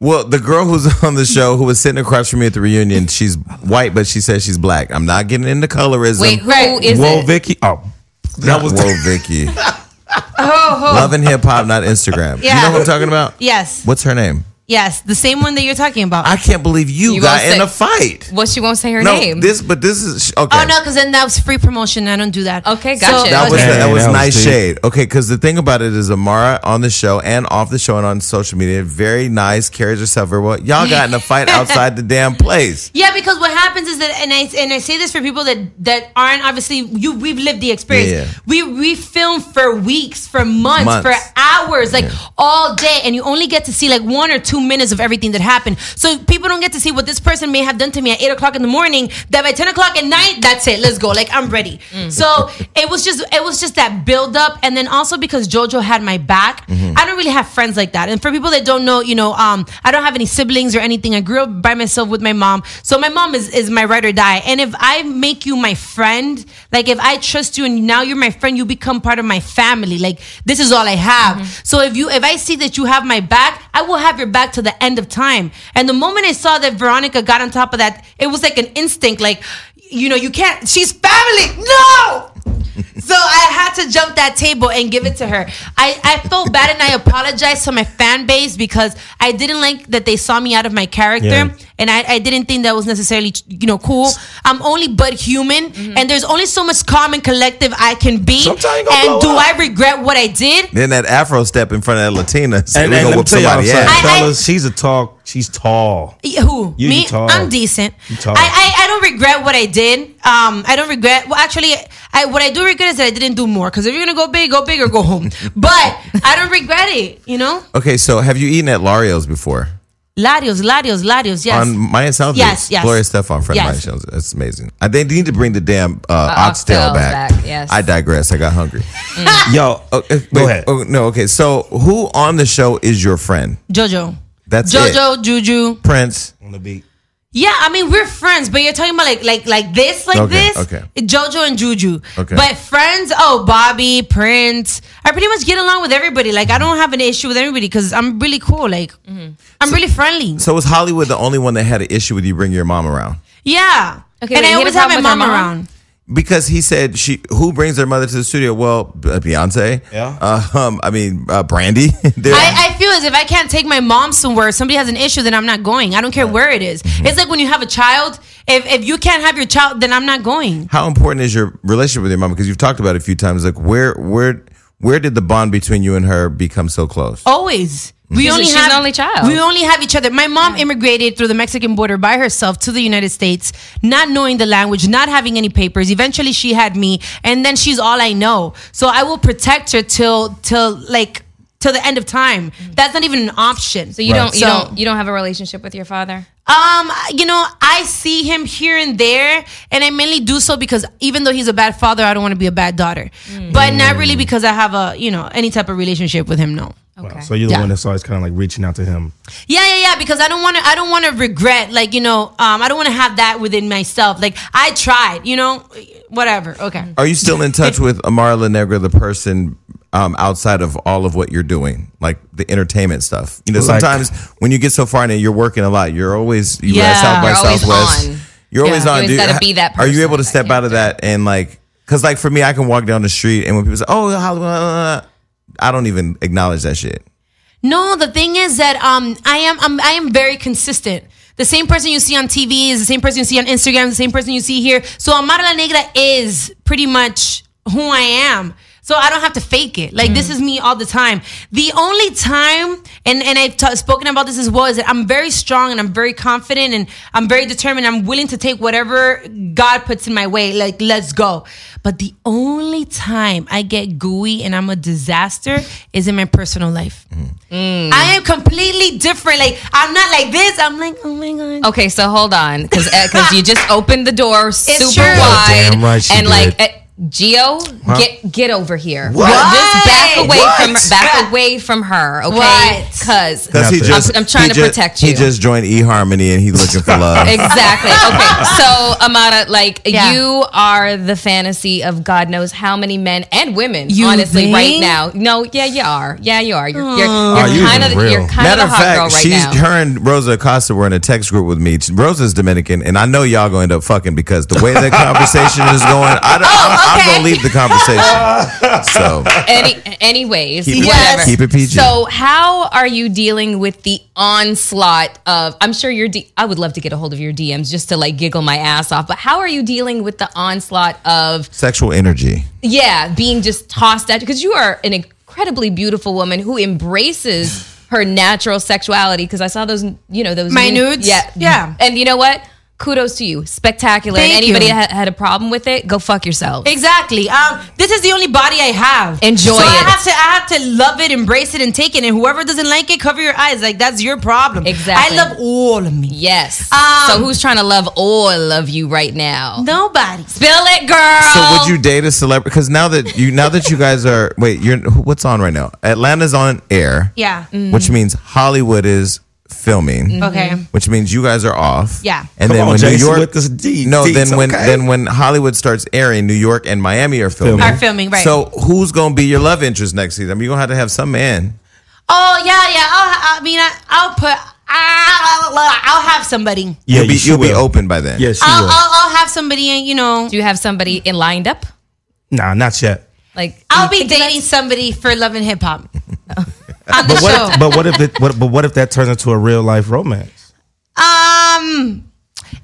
Well, the girl who's [LAUGHS] on the show who was sitting across from me at the reunion, she's white, but she says she's black. I'm not getting into colorism. Wait, who Right. is Whoa, it? Vicky? Oh, that was Whoa, Vicky. [LAUGHS] Oh, Love and hip hop, not Instagram. Yeah. You know what I'm talking about? yes, What's her name? Yes, the same one that you're talking about. I can't believe you, You got won't in say- a fight. Well, she won't say her No, name. this, but this is okay. oh no, because then that was free promotion. I don't do that. Okay, gotcha. That was Okay. that was That was nice deep. shade. Okay, because the thing about it is Amara on the show and off the show and on social media, very nice, carries herself very well. Y'all got in a fight [LAUGHS] outside the damn place. Yeah, because what happens is that, and I and I say this for people that that aren't obviously you. We've lived the experience. Yeah. We we film for weeks, for months, Months. for hours, like all day, and you only get to see like one or two minutes of everything that happened. So people don't get to see what this person may have done to me at eight o'clock in the morning. That by ten o'clock at night, that's it. Let's go. Like I'm ready. Mm. So it was just it was just that build up, and then also because JoJo had my back, mm-hmm. don't really have friends like that. And for people that don't know, you know, um, I don't have any siblings or anything. I grew up by myself with my mom, so my mom is is my ride or die. And if I make you my friend, like if I trust you and now you're my friend, you become part of my family. Like this is all I have. So if you if I see that you have my back, I will have your back to the end of time. And the moment I saw that Veronica got on top of that, it was like an instinct, like you know, you can't. She's family. No. [LAUGHS] So I had to jump that table and give it to her. I, I felt bad and I apologized to my fan base because I didn't like that they saw me out of my character Yeah. and I, I didn't think that was necessarily you know cool. I'm only but human and there's only so much calm and collective I can be. Sometimes and do up. I regret what I did? Then that Afro step in front of that Latina, said, and, we and gonna whoop tell y'all somebody something, ass. I- fellas. she's a tall. She's tall. Who You- me? you tall. I'm decent. You tall. I, I I don't regret what I did. Um, I don't regret. Well, actually, I what I do regret is that I didn't do more. Because if you're gonna go big, go big or go home. [LAUGHS] but I don't regret it. You know, Okay, so have you eaten at Lario's before? Larios, Larios, Larios. Yes. On Maya South Yes, yes. Gloria Estefan, friend Yes. of mine. Shows. That's amazing. I, think they need to bring the damn uh, oxtail oxtail back. back, yes. I digress. I got hungry. [LAUGHS] Yo, Oh, uh, Go ahead. Oh, no, okay. So who on the show is your friend? Jojo. That's Jojo, it. Juju. Prince. on the beat. Yeah, I mean we're friends, but you're talking about like like like this, like Okay, this. okay. Jojo and Juju. Okay. But friends, oh Bobby, Prince. I pretty much get along with everybody. Like I don't have an issue with everybody because I'm really cool. Like mm-hmm. I'm really friendly. So was Hollywood the only one that had an issue with you bringing your mom around? Yeah. Okay, and wait, I he had a always have my mom, mom? around. Because he said she who brings their mother to the studio? Well, uh, Beyonce. Yeah. Uh, um, I mean, uh, Brandy. [LAUGHS] I, I feel as if I can't take my mom somewhere, somebody has an issue, then I'm not going. I don't care where it is. Mm-hmm. It's like when you have a child. If if you can't have your child, then I'm not going. how important is your relationship with your mom? Because you've talked about it a few times. Like where where where did the bond between you and her become so close? Always. We She's- only she's have an only child. We only have each other. My mom immigrated through the Mexican border by herself to the United States, not knowing the language, not having any papers. Eventually, she had me, and then she's all I know. So I will protect her till till like till the end of time. Mm. That's not even an option. So you Right. don't you So- don't you don't have a relationship with your father? Um, you know, I see him here and there, and I mainly do so because even though he's a bad father, I don't want to be a bad daughter. But not really because I have a you know any type of relationship with him. No. Okay. Wow. So you're the Yeah. one that's always kind of like reaching out to him. Yeah, yeah, yeah. Because I don't want to. I don't want to regret. Like you know, um, I don't want to have that within myself. Like I tried. You know, whatever. Okay. Are you still in touch with Amara La Negra, the person um, outside of all of what you're doing, like the entertainment stuff. You know, Like- sometimes when you get so far and you're working a lot, you're always you Yeah. South by You're always Southwest. on. You're always Yeah. on. You always gotta be that Are you able to step out of that and like? Because like for me, I can walk down the street and when people say, "Oh, Hollywood," I don't even acknowledge that shit. No, the thing is that um, I am I'm, I am very consistent. The same person you see on TV is the same person you see on Instagram, the same person you see here. So Amara La Negra is pretty much who I am. So I don't have to fake it. Like this mm. is me all the time. The only time, and and I've t- spoken about this as well, is that I'm very strong and I'm very confident and I'm very determined. I'm willing to take whatever God puts in my way. Like let's go. But the only time I get gooey and I'm a disaster is in my personal life. Mm. I am completely different. Like I'm not like this. I'm like, oh my god. Okay, so hold on, because because uh, you just opened the door super true. wide, Damn right she and like. did. Uh, Gio, get get over here. What? Just back away What? from back away from her, okay? Because Because he Nothing. just, I'm- I'm trying to ju- protect you. He just joined eHarmony and he's looking for love. [LAUGHS] exactly. [LAUGHS] Okay, so Amara, like Yeah. you are the fantasy of God knows how many men and women. You honestly, right now, no, yeah, you are. Yeah, you are. You're you're, Are you're oh, you kind of real? you're kind Matter of of the hot girl fact, right she's now. her and Rosa Acosta were in a text group with me. Rosa's Dominican, and I know y'all gonna end up fucking because the way that [LAUGHS] conversation is going, I don't, oh, I'm, I'm okay. Gonna leave the conversation. [LAUGHS] So Any, anyways, Keep it- whatever. keep it PG. So, how are you dealing with the onslaught of? I'm sure you're. D- I would love to get a hold of your DMs just to like giggle my ass off. But how are you dealing with the onslaught of sexual energy. yeah being just tossed at? Because you are an incredibly beautiful woman who embraces her natural sexuality. Because I saw those, you know, those My new- nudes? Yeah, Yeah. And you know what? Kudos to you, spectacular. Thank and anybody you. that had a problem with it, go fuck yourself. Exactly. Um, this is the only body I have. Enjoy so I have to, I have to love it, embrace it, and take it. And whoever doesn't like it, cover your eyes. Like that's your problem. Exactly. I love all of me. Yes. Um, so who's trying to love all of you right now? Nobody. Spill it, girl. So would you date a celebrity? Because now that you now that you guys are wait, you're what's on right now? Atlanta's on air, Yeah. which means Hollywood is filming, mm-hmm. Okay. which means you guys are off. Yeah. and Come then on, when New Jason, York with this D- no, deets, then when okay? then when Hollywood starts airing, New York and Miami are filming. Filming. Are filming, right. So who's gonna be your love interest next season? I mean, you're gonna have to have some man. Oh yeah, yeah. I'll, I mean, I, I'll put. I'll, I'll have somebody. Yeah, you'll be you you'll be open by then. Yeah, I'll. I'll, I'll have somebody. in, You know, Do you have somebody in lined up? nah, not yet. Like I'll be dating somebody for love and hip hop [LAUGHS] on the But show. what? If, but what if it? What, but what if that turns into a real life romance? Um,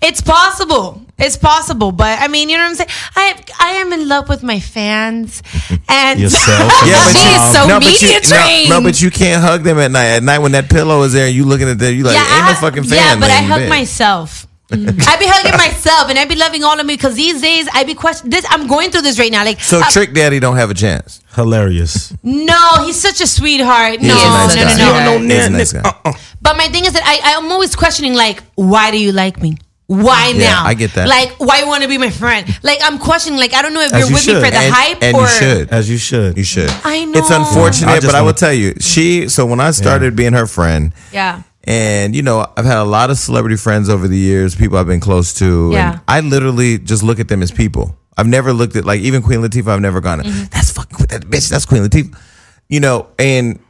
it's possible. It's possible, but I mean, you know what I'm saying. I I am in love with my fans, and Yourself. [LAUGHS] Yeah, but She you, is so no, but you, media no, trained. no, but you can't hug them at night. At night when that pillow is there, and you looking at them, you like, yeah, ain't no fucking fan. Yeah, but I hug bed. myself. I be hugging myself, and I be loving all of me because these days I be question this. I'm going through this right now. Like, So uh, Trick Daddy don't have a chance. Hilarious. no, he's such a sweetheart. No, He's a nice no, guy. no, You no, don't know He's a nice. Uh-uh. But my thing is that I, I'm always questioning, like, why do you like me? Why Yeah, now? I get that. Like, why you want to be my friend? Like, I'm questioning. Like, I don't know if As you're you with me for the and, hype and or you should. As you should. You should. I know. It's unfortunate, just but I will wanna- tell you, she. So when I started being her friend, Yeah. And you know, I've had a lot of celebrity friends over the years, people I've been close to. Yeah. And I literally just look at them as people. I've never looked at like even Queen Latifah. I've never gone. Mm-hmm. That's fucking with that bitch. That's Queen Latifah. You know, and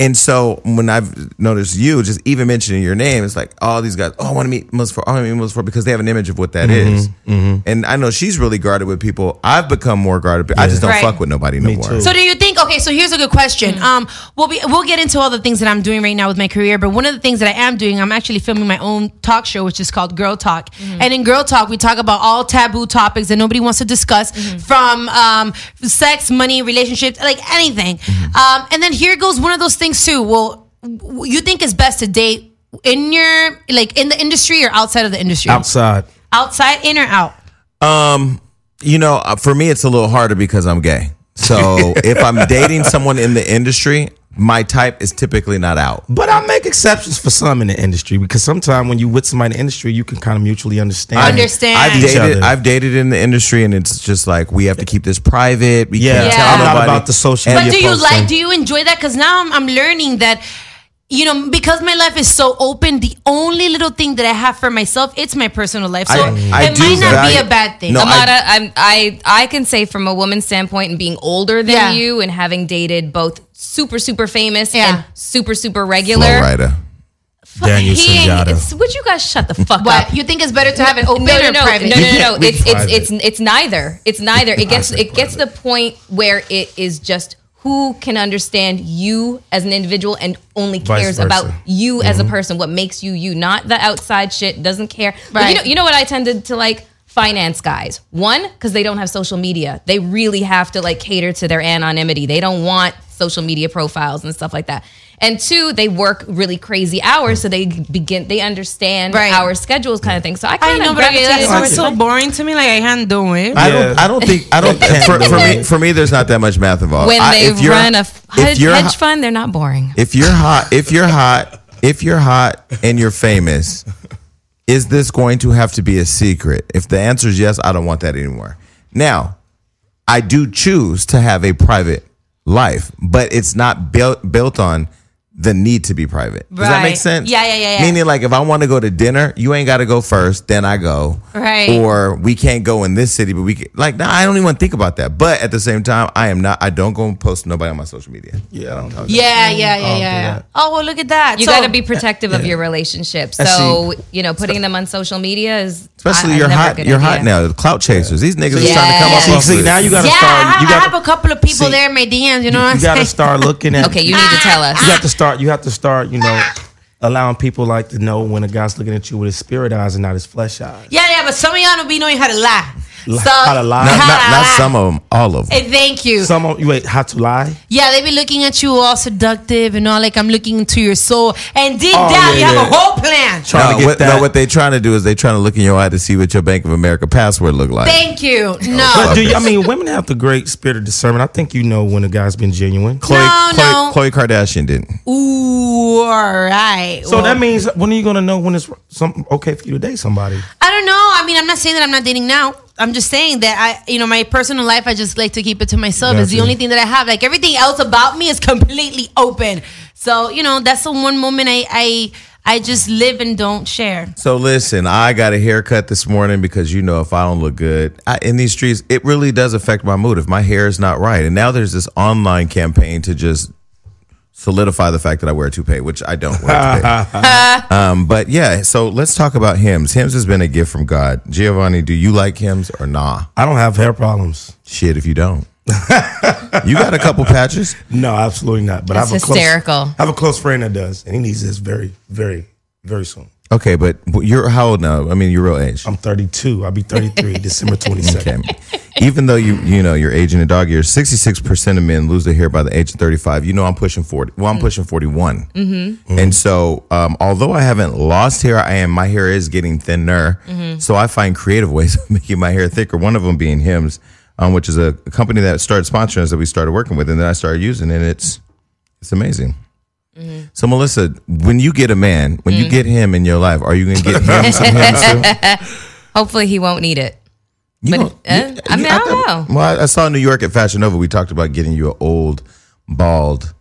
and so when I've noticed you just even mentioning your name, it's like all these guys. Oh, I want to meet Musfor. I want to meet Musfor because they have an image of what that is. Mm-hmm, And I know she's really guarded with people. I've become more guarded. I just don't Right. fuck with nobody no Me more. too. So do you think? Okay, so here's a good question. Um, we'll be we'll get into all the things that I'm doing right now with my career, but one of the things that I am doing, I'm actually filming my own talk show, which is called Girl Talk. And in Girl Talk, we talk about all taboo topics that nobody wants to discuss, from um, sex, money, relationships, like anything. Um, and then here goes one of those things too. Well, you think it's best to date in your like in the industry or outside of the industry? Outside. Outside, in or out? Um, you know, uh, for me, it's a little harder because I'm gay. So [LAUGHS] if I'm dating someone in the industry, my type is typically not out. But I make exceptions for some in the industry because sometimes when you with somebody in the industry, you can kind of mutually understand. Understand. I've dated. I've dated in the industry, and it's just like we have to keep this private. We Yeah, can't Yeah. tell I'm not nobody. about the social But media do you posting. like? Do you enjoy that? Because now I'm, I'm learning that you know, because my life is so open, the only little thing that I have for myself, it's my personal life. So I- I it do might not value- be a bad thing. No, I- Amara, I'm, I I can say from a woman's standpoint and being older than Yeah. you and having dated both super super famous Yeah. and super super regular. Florida. Daniel He Sunjata. would you guys shut the fuck up? you think it's better to have it open no, no, or no, private? no, no, no, no. We It's it's it's it's neither. It's neither. It gets said it gets to the point where it is just who can understand you as an individual and only cares about you as a mm-hmm. person, what makes you you, not the outside shit. Doesn't care. Like, Right. you know, you know what I tended to like finance guys. One, because they don't have social media. They really have to like cater to their anonymity. They don't want social media profiles and stuff like that. And two, they work really crazy hours, so they begin they understand Right. our schedules kind of thing. So I I kind know, of but gravitated that's towards so boring to me. Like I can't do it. I don't. I don't think. I don't. [LAUGHS] for, for me, for me, there's not that much math involved. when I- they if you're- run a f- if hedge, you're hedge hot- fund, they're not boring. if you're hot, if you're hot, if you're hot and you're famous, is this going to have to be a secret? If the answer is yes, I don't want that anymore. Now, I do choose to have a private life, but it's not built built on the need to be private. Does that make sense? Yeah, yeah, yeah, yeah. Meaning, like, if I want to go to dinner, you ain't got to go first, then I go. Right. Or we can't go in this city, but we can, like, nah, I don't even want to think about that. But at the same time, I am not. I don't go and post nobody on my social media. Yeah, I don't know. yeah, yeah, yeah, do yeah. that. Oh well, look at that. You So- got to be protective of your relationship. I So see. you know, putting them on social media is Especially I- you're never hot. good You're idea. hot now. The clout chasers. These niggas Yeah. are trying to come up See- off See, now you gotta Yeah, start. I, you have, I gotta, have a couple of people see, there in my DMs. You know what I'm you gotta saying? start looking at. Okay, you need to tell [LAUGHS] us. You have to start. You have to start. You know, allowing people like to know when a guy's looking at you with his spirit eyes and not his flesh eyes. Yeah, yeah, but some of y'all don't be knowing how to lie. Li- how to lie. Not, how not, to not lie. some of them. All of them. Hey, thank you. Some of you wait. How to lie? yeah, they be looking at you all seductive and all like I'm looking into your soul, and deep Oh, down yeah, you have a whole plan. Trying no, to get what, that. no, what they trying to do is they trying to look in your eye to see what your Bank of America password look like. Thank you. Oh, no, But do you, I mean, women have the great spirit of discernment. I think you know when a guy's been genuine. Khloe, No, Khloe, no. Khloe Kardashian didn't. ooh, all right. So Well, that means when are you gonna know when it's some okay for you to date somebody? I don't know. I mean, I'm not saying that I'm not dating now. I'm just saying that I, you know, my personal life, I just like to keep it to myself. It's the only thing that I have. Like everything else about me is [LAUGHS] completely open. So you know, that's the one moment I, I, I just live and don't share. So listen, I got a haircut this morning because you know if I don't look good I, in these streets, it really does affect my mood if my hair is not right. And now there's this online campaign to just solidify the fact that I wear a toupee, which I don't wear a toupee. [LAUGHS] um, but yeah, so let's talk about Hims. Hims has been a gift from God. Giovanni, do you like Hims or nah? I don't have hair problems. Shit, if you don't, [LAUGHS] you got a couple patches. No, absolutely not. But I That's have a close, hysterical. I have a close friend that does, and he needs this very, very, very soon. Okay, but you're how old now? I mean, your real age. I'm 32. I'll be 33 [LAUGHS] December 22nd. Okay. Even though you you know you're aging a dog years, 66 percent of men lose their hair by the age of 35. You know I'm pushing 40. Well, I'm pushing 41. Mm-hmm. And so, um, although I haven't lost hair, I am. My hair is getting thinner. So I find creative ways [LAUGHS] of making my hair thicker. One of them being Hims, um, which is a, a company that started sponsoring us that we started working with, and then I started using, it, and it's it's amazing. So Melissa, when you get a man, when you get him in your life, are you going to get him some too? [LAUGHS] Hopefully, he won't need it. You But, uh, you- I mean, you- I don't know. Well, I, I saw in New York at Fashion Nova, we talked about getting you an old, bald,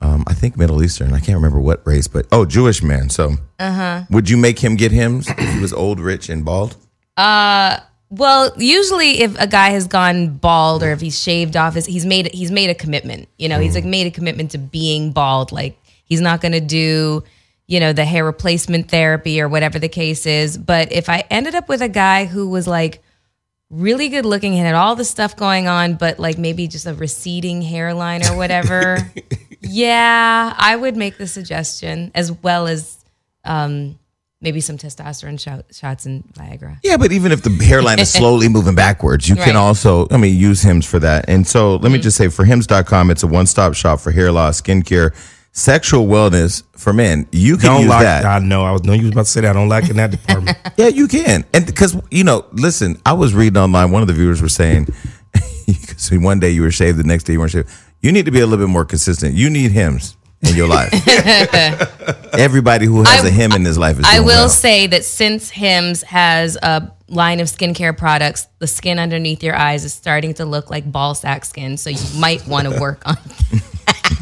um, I think Middle Eastern. I can't remember what race, but oh, Jewish man. So, Uh-huh. would you make him get him if he was old, rich, and bald? Well, usually if a guy has gone bald or if he's shaved off, his, he's made he's made a commitment. You know, he's like made a commitment to being bald. Like he's not going to do, you know, the hair replacement therapy or whatever the case is. But if I ended up with a guy who was like really good looking and had all the stuff going on, but like maybe just a receding hairline or whatever, [LAUGHS] yeah, I would make the suggestion as well as um, maybe some testosterone shot, shots and Viagra. Yeah, but even if the hairline is [LAUGHS] slowly moving backwards, you Right. Mm-hmm. can also, I mean, use Hims for that. And so let me just say for Hims.com, it's a one stop shop for hair loss, skincare, sexual wellness for men. You can Don't use like that. I know. I was no you was about to say that. I don't like in that department. [LAUGHS] Yeah, you can. And because, you know, listen, I was reading online, one of the viewers were saying, [LAUGHS] because one day you were shaved, the next day you weren't shaved. You need to be a little bit more consistent. You need Hims. In your life. [LAUGHS] Everybody who has I- a him in his life is. I will well. say that since Hims has a line of skincare products, the skin underneath your eyes is starting to look like ball sack skin. So you might want to work on.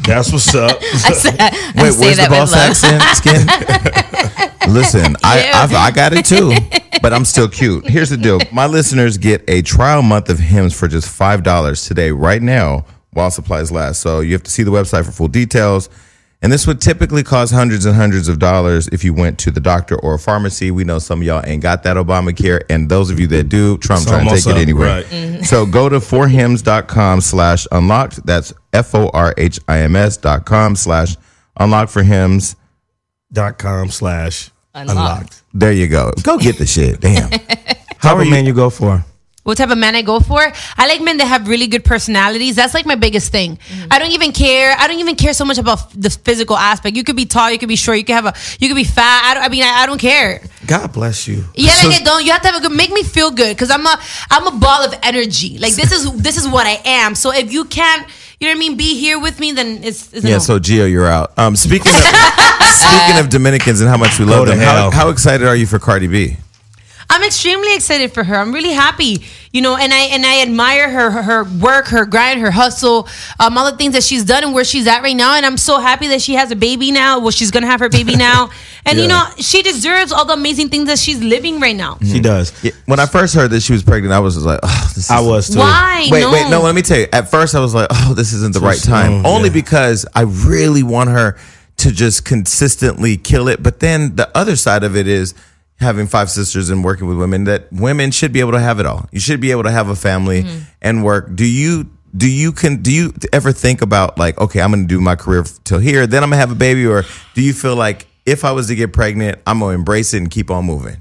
That's what's up. [LAUGHS] I say, Wait, say where's the that ball sack skin? skin? [LAUGHS] Listen, I I've, I got it too, but I'm still cute. Here's the deal: my listeners get a trial month of Hims for just five dollars today, right now, while supplies last. So you have to see the website for full details. And this would typically cost hundreds and hundreds of dollars if you went to the doctor or a pharmacy. We know some of y'all ain't got that Obamacare, and those of you that do, Trump It's trying to take almost it up, anyway. right. Mm-hmm. So go to forhims.com slash unlocked. That's F O R H I M S dot com slash unlocked for Hims. Dot com slash Unlocked. unlocked. There you go. Go get the shit. Damn. [LAUGHS] How are man you go for? What type of man I go for? I like men that have really good personalities. That's like my biggest thing. Mm-hmm. I don't even care. I don't even care so much about the physical aspect. You could be tall, you could be short, you could have a, you could be fat. I, don't, I mean, I, I don't care. God bless you. Yeah, So- like I don't. You have to have a good. Make me feel good because I'm a I'm a ball of energy. Like this is this is what I am. So if you can't, you know what I mean, be here with me, then it's, it's Yeah, no. so Gio, you're out. Um, speaking of [LAUGHS] speaking of Dominicans and how much we love them, how, how excited are you for Cardi B? I'm extremely excited for her. I'm really happy, you know, and I and I admire her her, her work, her grind, her hustle, um, all the things that she's done and where she's at right now. And I'm so happy that she has a baby now. Well, she's gonna have her baby [LAUGHS] now, and you know, she deserves all the amazing things that she's living right now. She does. Yeah, When I first heard that she was pregnant, I was just like, oh, this is I was too. Why? Wait, no. wait, no, let me tell you. At first, I was like, oh, this isn't the right time. soon, Only yeah. because I really want her to just consistently kill it. But then the other side of it is having five sisters and working with women that women should be able to have it all. You should be able to have a family Mm-hmm. and work. Do you do you can do you ever think about like, okay, I'm gonna do my career till here, then I'm gonna have a baby, or do you feel like if I was to get pregnant, I'm gonna embrace it and keep on moving?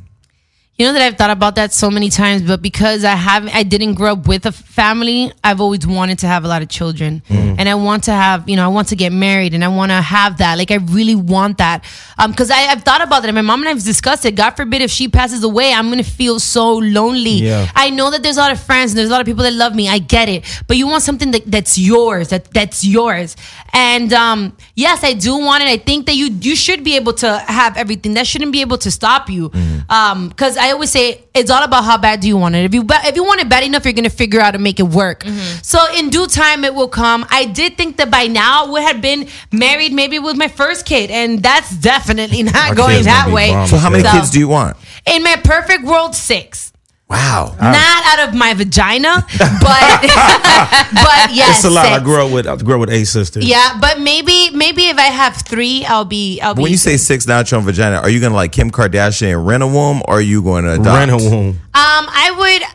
You know that I've thought about that so many times, but because I have I didn't grow up with a family, I've always wanted to have a lot of children. And I want to have, you know, I want to get married and I want to have that. Like I really want that. Um, because I've thought about that. And my mom and I've discussed it. God forbid if she passes away, I'm gonna feel so lonely. Yeah. I know that there's a lot of friends and there's a lot of people that love me. I get it. But you want something that, that's yours, that that's yours. And um, yes, I do want it. I think that you you should be able to have everything. That shouldn't be able to stop you. Um, because I always say it's all about how bad do you want it. If you ba- if you want it bad enough, you're gonna figure out to make it work. Mm-hmm. So in due time, it will come. I did think that by now we had been married, maybe with my first kid, and that's definitely not Our going that way. bummed. So how many So- kids do you want? In my perfect world, six. Wow. Not out of my vagina, but [LAUGHS] but yes, It's a lot. I six. grew up with I grew up with eight sisters. Yeah, but maybe maybe if I have three, I'll be I'll be. When you say six now at your own vagina, are you gonna like Kim Kardashian and rent a womb, or are you going to adopt? Rent a womb. Um, I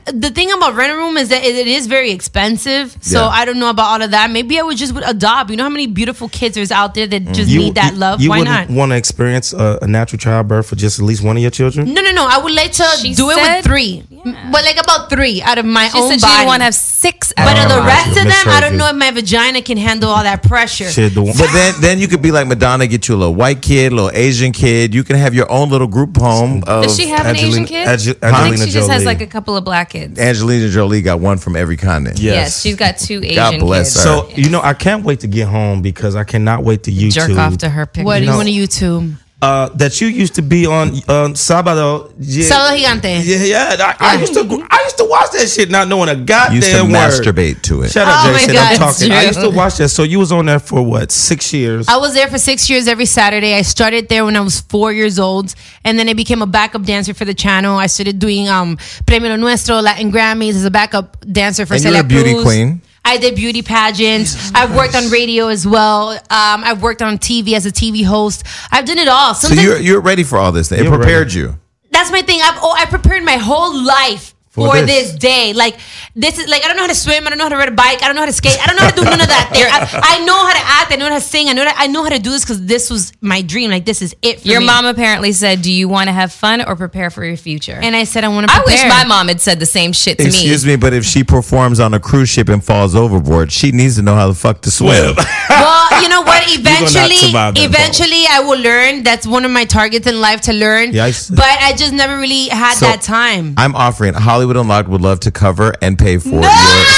would. The thing about rent a room is that it, it is very expensive. So Yeah. I don't know about all of that. Maybe I would just would adopt. You know how many beautiful kids there's out there that just You, need that you- love. You Why wouldn't not? want to experience a, a natural childbirth for just at least one of your children? No, no, no. I would like to She do it with three, but like about three out of my She own said she body. didn't want to have six. but out of of the rest of them, I don't know if my vagina can handle all that pressure. Shit, the one. [LAUGHS] But then, then you could be like Madonna, get you a little white kid, a little Asian kid. You can have your own little group home. Of Does she have an Asian Angelina- kid? Ange- Angelina she just has like a couple of black kids. Angelina Jolie got one from every continent. Yes. Yes, she's got two Asian God bless kids. her. So you know, I can't wait to get home because I cannot wait to YouTube. jerk off to her picture. What do you know- want to YouTube? Uh, that you used to be on um, Sábado. Yeah, Sábado Gigante. Yeah, yeah. I, I used to, I used to watch that shit, not knowing a goddamn Used to word. masturbate to it. Shut up, Oh my Jason. God, I'm talking. I used to watch that. So you was on there for what? Six years. I was there for six years every Saturday. I started there when I was four years old, and then I became a backup dancer for the channel. I started doing um Premio Nuestro, Latin Grammys as a backup dancer for And you're a beauty Cruz. queen. I did beauty pageants. I've worked on radio as well. Um, I've worked on TV as a TV host. I've done it all. So you're you're ready for all this. It prepared ready. you. that's my thing. I've oh, I prepared my whole life For for, this. this. day. Like this is like I don't know how to swim. I don't know how to ride a bike. I don't know how to skate. I don't know how to do none of that. Thing. I, [LAUGHS] I know how to act. I know how to sing. I know I know how to do this because this was my dream. Like this is it. For Your me. mom apparently said, "Do you want to have fun or prepare for your future?" and I said I want to. I wish my mom had said the same shit to Excuse me. Excuse me, but if she performs on a cruise ship and falls overboard, she needs to know how the fuck to swim. Well, [LAUGHS] you know what? gonna Eventually, survive eventually, I will learn. That's one of my targets in life to learn. Yeah, I s- but I just never really had So, that time. I'm offering Hollywood Unlocked would love to cover and pay for your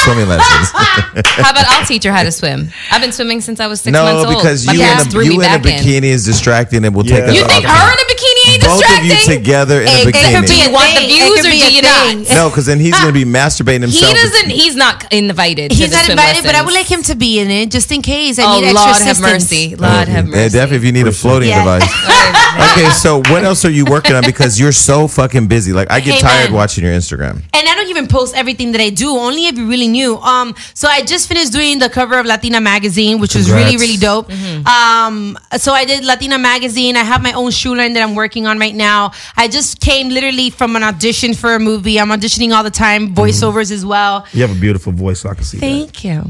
swimming lessons. [LAUGHS] How about I'll teach her how to [LAUGHS] swim? I've been swimming since I was six no, months old. No, because My you in parents a, you in a back in. bikini is distracting and will Yeah. take us You think the- her in a bikini ain't both of you together in a It could be. bikini. You want the views could or be do you thing. not? No, because then he's going to be masturbating himself. He himself. doesn't. He's not invited. He's the not swim invited, but I would like him to be in it just in case. I Oh need extra Lord, have mercy. Lord, have Yeah, mercy. definitely if you need a floating Yeah. device. [LAUGHS] okay, so what else are you working on? Because you're so fucking busy. Like I get Hey, tired man. watching your Instagram. And I don't even post everything that I do, only if you really knew. Um, so I just finished doing the cover of Latina magazine, which was really, really dope. Um, so I did Latina magazine. I have my own shoe line that I'm working on right now. I just came literally from an audition for a movie. I'm auditioning all the time, voiceovers as well. You have a beautiful voice, so I can see that. Thank you.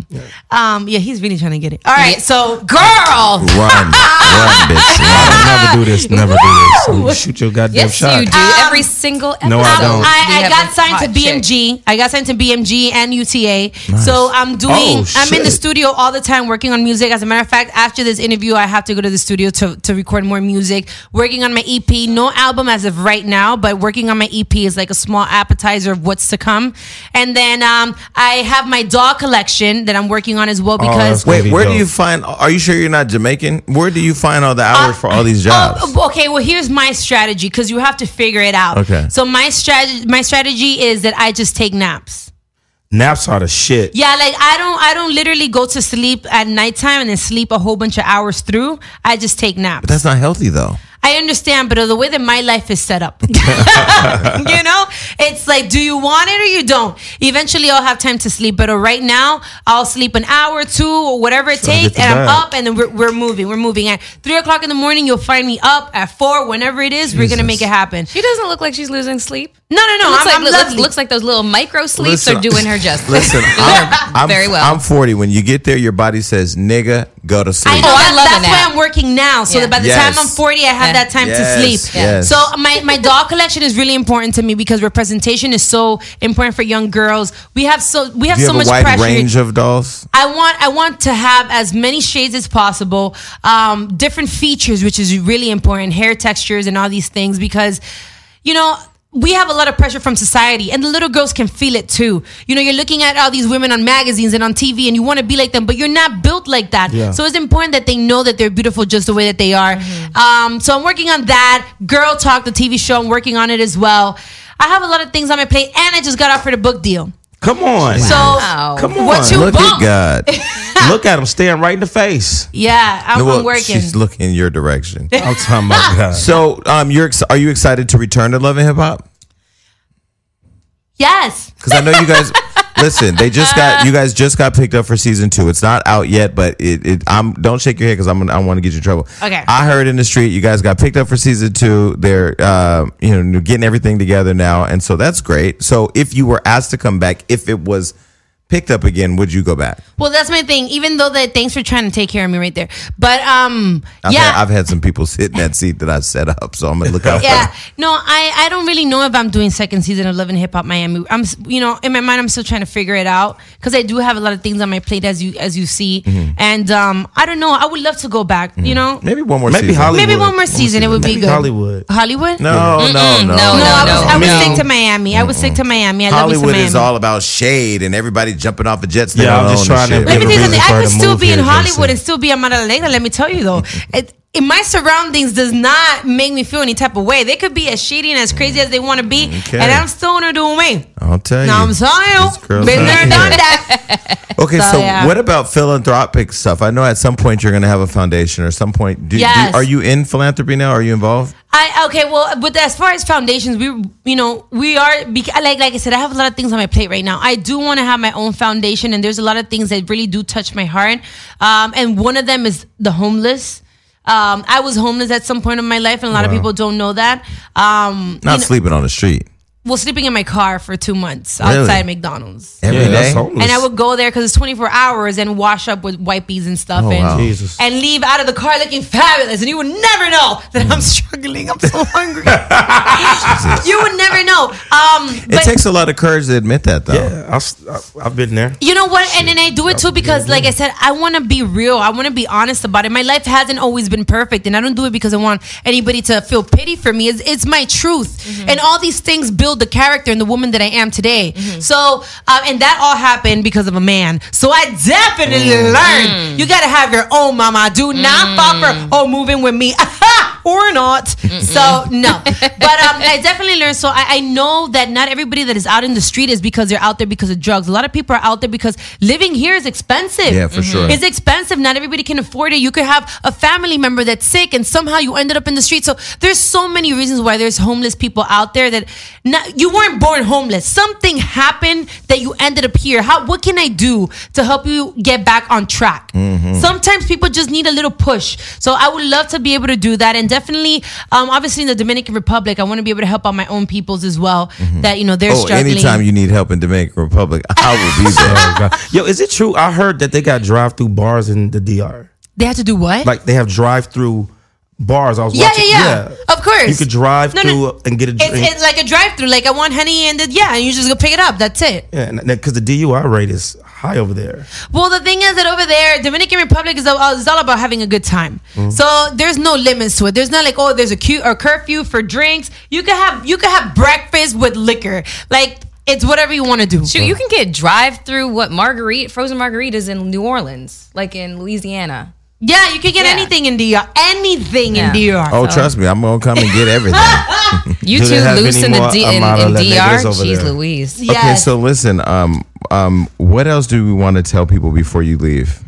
Um, yeah, he's really trying to get it. All right, so girl. Run, run, bitch, run. [LAUGHS] Never do this. Never do this. I'm shoot your goddamn Yes, shot. you do. Um, Every single episode. No, I don't. I, I got signed to hot chick. BMG. I got signed to BMG and UTA. So I'm doing. Oh, I'm in the studio all the time working on music. As a matter of fact, after this interview, I have to go to the studio to, to record more music. Working on my EP. No album as of right now, but working on my EP is like a small appetizer of what's to come. And then um, I have my doll collection that I'm working on as well Oh, because. that's Wait, Maybe where do you find? Are you sure you're not Jamaican? Where do you find all the hours for all these jobs? Oh, okay, well here's my strategy because you have to figure it out. Okay. So my strategy, my strategy is that I just take naps. Naps are the shit. Yeah, like I don't I don't literally go to sleep at nighttime and then sleep a whole bunch of hours through. I just take naps. That's not healthy though. I understand, but the way that my life is set up, [LAUGHS] you know, it's like, do you want it or you don't? Eventually, I'll have time to sleep, but right now, I'll sleep an hour or two or whatever it Try to takes, get to and I'm up, and then we're, we're moving. We're moving at three o'clock in the morning. You'll find me up at four, whenever it is. We're gonna make it happen. She doesn't look like she's losing sleep. No, no, no. looks, I'm, like, I'm looks, looks like those little micro sleeps Listen, are doing her justice. Listen, I'm, [LAUGHS] I'm Very well. I'm 40. When you get there, your body says, "Nigga, go to sleep." I know Oh, I that- love that's why. I'm working now. So Yeah. that by the Yes. time I'm 40, I have Yeah. that time Yes, to sleep. yes. So my, my doll collection is really important to me because representation is so important for young girls. We have so we have Do you so have a much wide pressure. range of dolls? I want I want to have as many shades as possible, um, different features, which is really important, hair textures and all these things because, you know. We have a lot of pressure from society, and the little girls can feel it too. You know, you're looking at all these women on magazines and on TV, and you want to be like them, but you're not built like that. Yeah. So it's important that they know that they're beautiful just the way that they are. Um, so I'm working on that. Girl Talk, the TV show, I'm working on it as well. I have a lot of things on my plate, and I just got offered a book deal. Come on. So Wow. Come on. What you- Look bump. at God. [LAUGHS] Look at him staring right in the face. yeah, I'm, No, well, I'm working. She's looking in your direction. I'm talking about [LAUGHS] God. So, um, you're ex- are you excited to return to Love and Hip Hop? Yes. Because I know you guys. [LAUGHS] listen, they just got you guys just got picked up for season two. It's not out yet, but it. it I'm don't shake your head because I'm gonna- I want to get you in trouble. Okay. I heard in the street you guys got picked up for season two. They're uh, you know getting everything together now, and so that's great. So if you were asked to come back, if it was picked up again, would you go back? Well, that's my thing. Even though that, thanks for trying to take care of me right there. But um, I've yeah, had, I've had some people [LAUGHS] sit in that seat that I've set up, so I'm gonna look out. yeah. them. No, I I don't really know if I'm doing second season of Love and Hip Hop Miami. I'm you know in my mind I'm still trying to figure it out because I do have a lot of things on my plate as you as you see, Mm-hmm. and um, I don't know. I would love to go back. You know, Maybe one more. Maybe season. Hollywood. maybe one more season. It would be good. Hollywood. Hollywood. No, no, no, no, No, no, I was, I was no. stick to Miami. I would stick to Miami. I love me some Hollywood Miami. is all about shade and everybody jumping off a jet. stand Yeah, I'm just trying to shit. Let me tell you something. I could still be in Hollywood and still be a Madalena. Let me tell you though, [LAUGHS] it, in my surroundings does not make me feel any type of way. They could be as shady and as crazy as they want to be, Okay. and I'm still gonna do me. I'll tell No, you. I'm girls been there, done that. [LAUGHS] Okay, So, so yeah. what about philanthropic stuff? I know at some point you're going to have a foundation, or some point. Do, do- are you in philanthropy now? Are you involved? I okay, well, but as far as foundations, we you know we are like like I said, I have a lot of things on my plate right now. I do want to have my own foundation, and there's a lot of things that really do touch my heart. Um, and one of them is the homeless. Um, I was homeless at some point in my life, and a lot of people don't know that. Um, Not you know- sleeping on the street well, sleeping in my car for two months Really? outside McDonald's. every Yeah, day. And I would go there because it's 24 hours and wash up with wipes and stuff Oh, and, wow. Jesus. and leave out of the car looking fabulous. And you would never know that I'm [LAUGHS] struggling. I'm so hungry. [LAUGHS] you would never know. Um, It but takes a lot of courage to admit that, though. Yeah, I, s- I, have been there. You know what? And then I do it too because, like I said, I want to be real. I want to be honest about it. My life hasn't always been perfect, and I don't do it because I want anybody to feel pity for me. It's, it's my truth, and all these things build the character and the woman that I am today. So, um, and that all happened because of a man. So I definitely learned you got to have your own mama. Do not fall for oh moving with me. [LAUGHS] Or not, so no. But um, I definitely learned. So I, I know that not everybody that is out in the street is because they're out there because of drugs. A lot of people are out there because living here is expensive. Yeah, for sure. It's expensive. Not everybody can afford it. You could have a family member that's sick and somehow you ended up in the street. So there's so many reasons why there's homeless people out there that not, you weren't born homeless. Something happened that you ended up here. How what can I do to help you get back on track? Sometimes people just need a little push. So I would love to be able to do that and definitely um, obviously in the Dominican Republic I want to be able to help out my own peoples as well that you know they're Oh, struggling. anytime you need help in Dominican Republic, I will be there. Oh, [LAUGHS] Yo, is it true? I heard that they got drive-through bars in the DR. they have to do what? Like they have drive-through bars. I was Yeah, watching. yeah, yeah. Of course. You could drive No, through no. and get a drink. It's, it's like a drive-through. Like I want honey, and then, yeah, and you just go pick it up. That's it. yeah, because the DUI rate is high over there. Well, the thing is that over there, Dominican Republic is all, is all about having a good time. Mm-hmm. So there's no limits to it. There's not like oh, there's a cue or curfew for drinks. You can have you can have breakfast with liquor. Like it's whatever you want to do. Shoot, you can get drive through what margarita frozen margaritas in New Orleans, like in Louisiana. Yeah, you can get Yeah. anything in DR. Anything in DR. Oh, trust me, I'm gonna come and get everything. [LAUGHS] [LAUGHS] You Do they two have loose any in the more D, in, in La Negras DR. over Jeez there? Louise. Yes. Okay, so listen, um, um, what else do we want to tell people before you leave?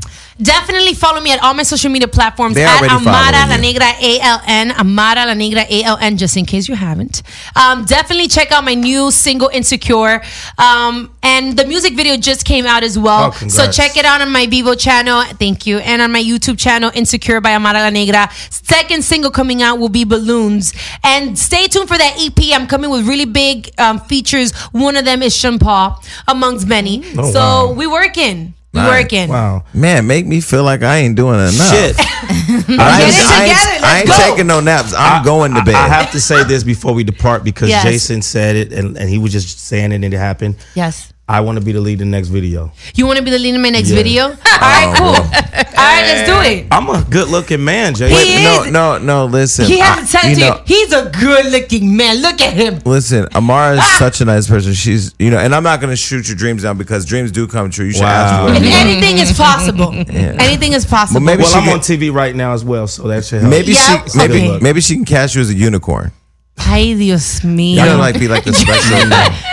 Definitely follow me at all my social media platforms They at Amara La. Negra ALN. Amara La Negra ALN, just in case you haven't. Um, definitely check out my new single Insecure. Um, and the music video just came out as well. Oh, so check it out on my Vevo channel. Thank you. And on my YouTube channel, Insecure by Amara La Negra. Second single coming out will be Balloons. And stay tuned for that EP. I'm coming with really big um, features. One of them is Sean Paul, amongst many. Oh, so wow. we working. We Nice. working. Wow. Man, make me feel like I ain't doing enough. Shit. [LAUGHS] I Get ain't, it I ain't, Let's I ain't go. taking no naps. I'm going to bed. I have to say this before we depart because Yes. Jason said it and, and he was just saying it and it happened. Yes. I want to be the lead in the next video. You want to be the lead in my next Yeah. video? [LAUGHS] All right, um, cool. All right, let's do it. I'm a good looking man, Jason. He no, no, no. Listen, He has to tell you you, he's a good looking man. Look at him. Listen, Amara is ah! such a nice person. She's, you know, and I'm not going to shoot your dreams down because dreams do come true. You should Wow. ask for And whatever you want. anything is possible. [LAUGHS] Anything is possible. Well, maybe well, she I'm can- on TV right now as well, so that should help. Maybe Yeah, she, maybe, okay. maybe she can cast you as a unicorn. Ay, Dios mío. You know, like be like the [LAUGHS] special.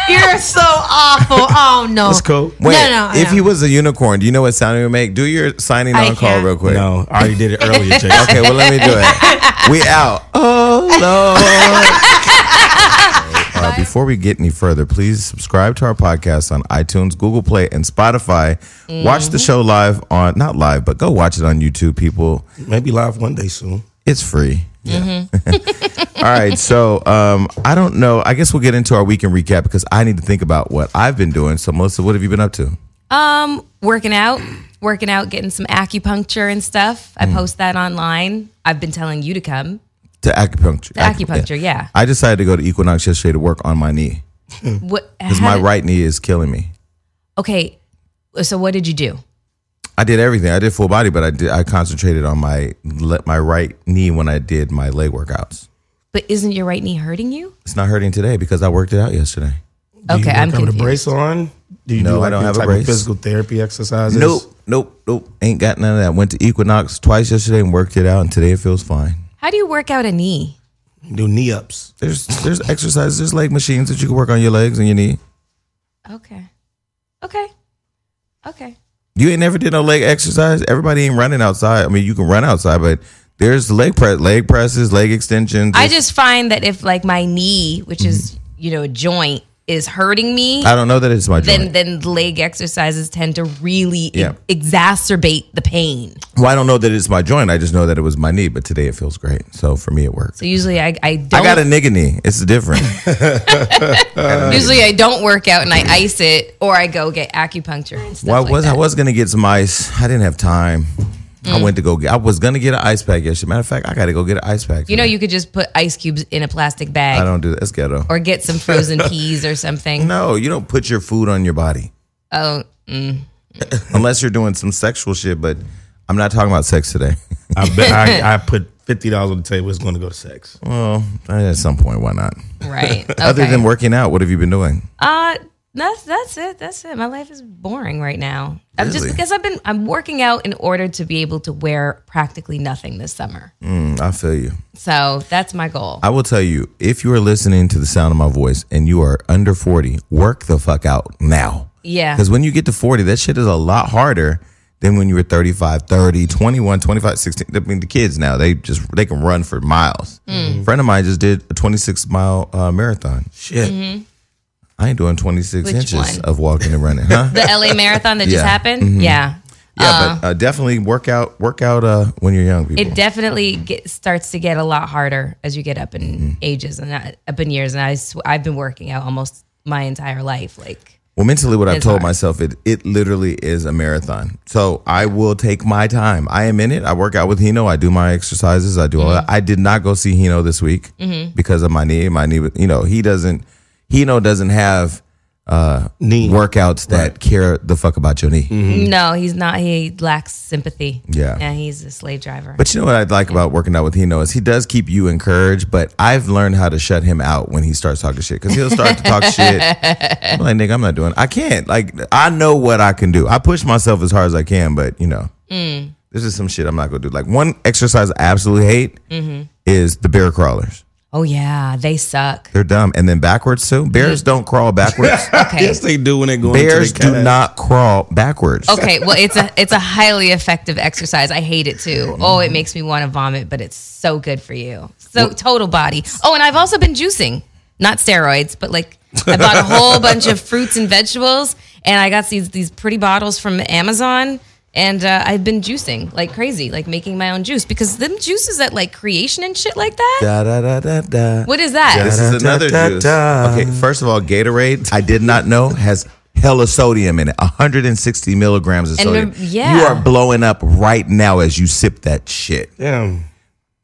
You're so awful. Oh, no. That's cool. Wait, No, no, if no. he was a unicorn, do you know what sound he would make? Do your signing I on call can't. real quick. No, I already did it earlier, [LAUGHS] Jason. Okay, well let me do it. We out. Oh Lord. Uh, before we get any further, please subscribe to our podcast on iTunes, Google Play, and Spotify. Watch the show live on not live, but go watch it on YouTube, people. Maybe live one day soon. It's free. Yeah. [LAUGHS] All right, so um, I don't know. I guess we'll get into our weekend recap because I need to think about what I've been doing. So, Melissa, what have you been up to? Um, working out, working out, getting some acupuncture and stuff. I post that online. I've been telling you to come. To acupuncture. To acupuncture, yeah. I decided to go to Equinox yesterday to work on my knee What? because my right knee is killing me. Okay, so what did you do? I did everything. I did full body, but I did. I concentrated on my le- my right knee when I did my leg workouts. But isn't your right knee hurting you? It's not hurting today because I worked it out yesterday. Do you Okay, work I'm out with a brace on? Do you No, do I don't any have a type brace. of physical therapy exercises? Nope, nope, nope. Ain't got none of that. Went to Equinox twice yesterday and worked it out, and today it feels fine. How do you work out a knee? Do knee ups. There's there's exercises, there's leg machines that you can work on your legs and your knee. Okay, okay, okay. You ain't never did no leg exercise. Everybody ain't running outside. I mean, you can run outside, but there's leg press, leg presses, leg extensions. I just find that if like my knee, which is you know a joint, is hurting me, I don't know that it's my joint. then then leg exercises tend to really e- exacerbate the pain. well, I don't know that it's my joint. I just know that it was my knee. But today it feels great. So for me, it worked. So usually I I don't. I got a nigga knee. It's different. [LAUGHS] usually I don't work out and I ice it, or I go get acupuncture and stuff. Well, I like was I was gonna get some ice. I didn't have time. I went to go get. I was gonna get an ice pack yesterday. Matter of fact, I got to go get an ice pack. You know, you could just put ice cubes in a plastic bag I don't do that. It's ghetto. or get some frozen [LAUGHS] peas or something. No, you don't put your food on your body Oh, [LAUGHS] unless you're doing some sexual shit. But I'm not talking about sex today. I bet I, [LAUGHS] I put fifty dollars on the table. It's going to go to sex. well, at some point, why not? right. Okay. Other than working out, what have you been doing? Uh that's that's it. That's it. My life is boring right now. I'm just because I've been I'm working out in order to be able to wear practically nothing this summer. Mm, I feel you. So that's my goal. I will tell you, if you are listening to the sound of my voice and you are under 40, work the fuck out now. Yeah. Because when you get to 40, that shit is a lot harder than when you were 35, 30, 21, 25, 16. I mean, the kids now, they just, they can run for miles. Mm. A friend of mine just did a 26 mile uh, marathon. Shit. I ain't doing 26 Which inches one? of walking and running, huh? [LAUGHS] The LA marathon that just Yeah. happened. Yeah. yeah, but uh, definitely work out, work out uh, when you're young, people. It definitely get, starts to get a lot harder as you get up in Mm-hmm. ages and I, up in years. And I sw- I've been working out almost my entire life. Like Well, mentally, what I've told hard. myself, it it literally is a marathon. So I will take my time. I am in it. I work out with Hino. I do my exercises. I do all that. I did not go see Hino this week because of my knee. My knee, you know, he doesn't. Hino doesn't have uh, Knee. workouts that care the fuck about your knee. Mm-hmm. no, he's not. He lacks sympathy. Yeah. Yeah. He's a slave driver. But you know what I like about working out with Hino is he does keep you encouraged. But I've learned how to shut him out when he starts talking shit because he'll start to talk [LAUGHS] shit. I'm like, nigga, I'm not doing. I can't. Like, I know what I can do. I push myself as hard as I can, but you know, mm. this is some shit I'm not gonna do. Like one exercise I absolutely hate mm-hmm. is the bear crawlers. Oh yeah, they suck. They're dumb, and then backwards too. Bears don't crawl backwards. [LAUGHS] Okay. Yes, they do when they go. Bears into their do not crawl backwards. Okay, well, it's a it's a highly effective exercise. I hate it too. Oh, it makes me want to vomit, but it's so good for you. So total body. Oh, and I've also been juicing, not steroids, but like I bought a whole bunch of fruits and vegetables, and I got these these pretty bottles from Amazon. And uh, I've been juicing like crazy, like making my own juice because them juices at like Kreation and shit like that. Da da da da da. What is that? This is another Da, da, juice. da. Okay, first of all, Gatorade, I did not know, has hella sodium in it. 160 milligrams of And sodium. yeah. You are blowing up right now as you sip that shit. Damn.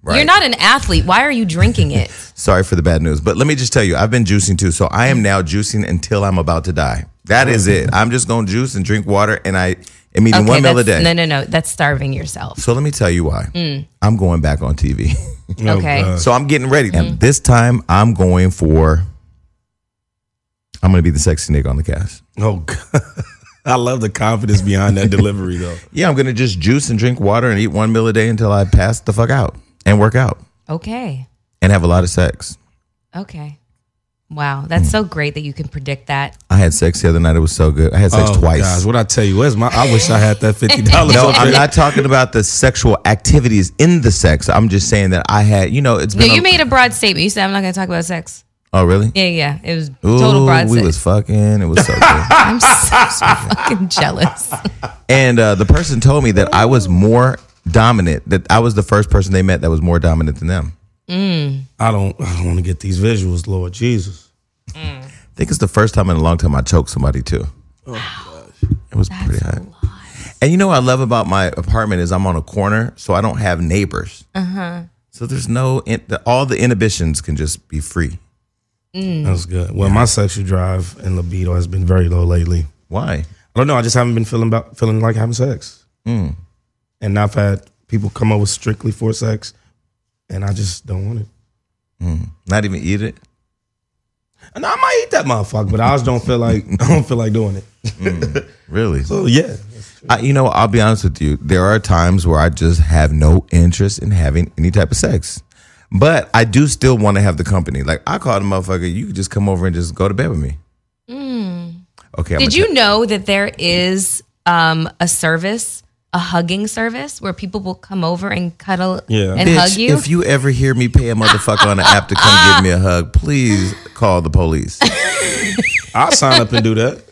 Right. You're not an athlete. Why are you drinking it? [LAUGHS] Sorry for the bad news. But let me just tell you, I've been juicing too. So I am now juicing until I'm about to die. That is it. I'm just going to juice and drink water and I am eating one meal a day. No, no, no. That's starving yourself. So let me tell you why. I'm going back on TV. [LAUGHS] Oh, Okay. God. so I'm getting ready. Mm-hmm. And this time I'm going for, I'm going to be the sexy nigga on the cast. Oh, God. [LAUGHS] I love the confidence behind that delivery, though. [LAUGHS] Yeah, I'm gonna just juice and drink water and eat one meal a day until I pass the fuck out and work out Okay. and have a lot of sex. Okay. Wow, that's so great that you can predict that. I had sex the other night. It was so good. I had sex oh, twice. Guys, what I tell you, where's my? I wish I had that fifty dollars. [LAUGHS] no, I'm not talking about the sexual activities in the sex. I'm just saying that I had, you know, it's No, been. you a- made a broad statement. You said I'm not going to talk about sex. oh, really? Yeah, yeah. It was Ooh, total broad we sex. was fucking. It was so good. [LAUGHS] I'm so, so fucking jealous. [LAUGHS] and uh, the person told me that I was more dominant. That I was the first person they met that was more dominant than them. I don't. I don't want to get these visuals, Lord Jesus. I think it's the first time in a long time I choked somebody too. It was pretty hot. And you know what I love about my apartment is I'm on a corner, so I don't have neighbors. Uh-huh. So there's no in, the, all the inhibitions can just be free. That's good. Well, my sexual drive and libido has been very low lately. Why? I don't know. I just haven't been feeling about feeling like having sex. Hmm. And I've had people come over strictly for sex, and I just don't want it. Mm. Not even eat it? And I might eat that motherfucker, but I just don't feel like [LAUGHS] I don't feel like doing it. Mm. [LAUGHS] Really? So yeah, I, you know, I'll be honest with you. There are times where I just have no interest in having any type of sex. But I do still want to have the company. Like I called a motherfucker, you could just come over and just go to bed with me. Mm. Okay. I'm Did you tell- know that there is um, a service, a hugging service, where people will come over and cuddle Yeah. and Bitch, hug you? If you ever hear me pay a motherfucker on the app to come give me a hug, please call the police. I'll sign up and do that.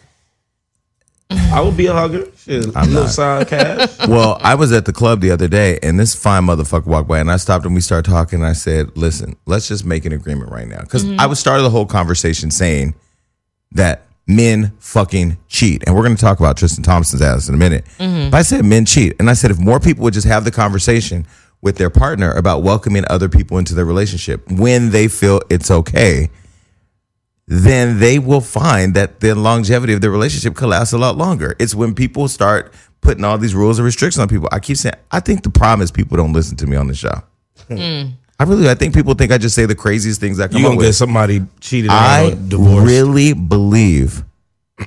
I will be a hugger. Shit, a little side cash. well, I was at the club the other day and this fine motherfucker walked by and I stopped and we started talking and I said, listen, let's just make an agreement right now. Because mm-hmm. I was started the whole conversation saying that men fucking cheat. And we're going to talk about Tristan Thompson's ass in a minute. Mm-hmm. But I said men cheat. And I said if more people would just have the conversation with their partner about welcoming other people into their relationship when they feel it's okay, then they will find that the longevity of their relationship could last a lot longer. It's when people start putting all these rules and restrictions on people. I keep saying, I think the problem is people don't listen to me on the show. I really, I think people think I just say the craziest things I come You up gonna with. get somebody cheated on I or divorced? really believe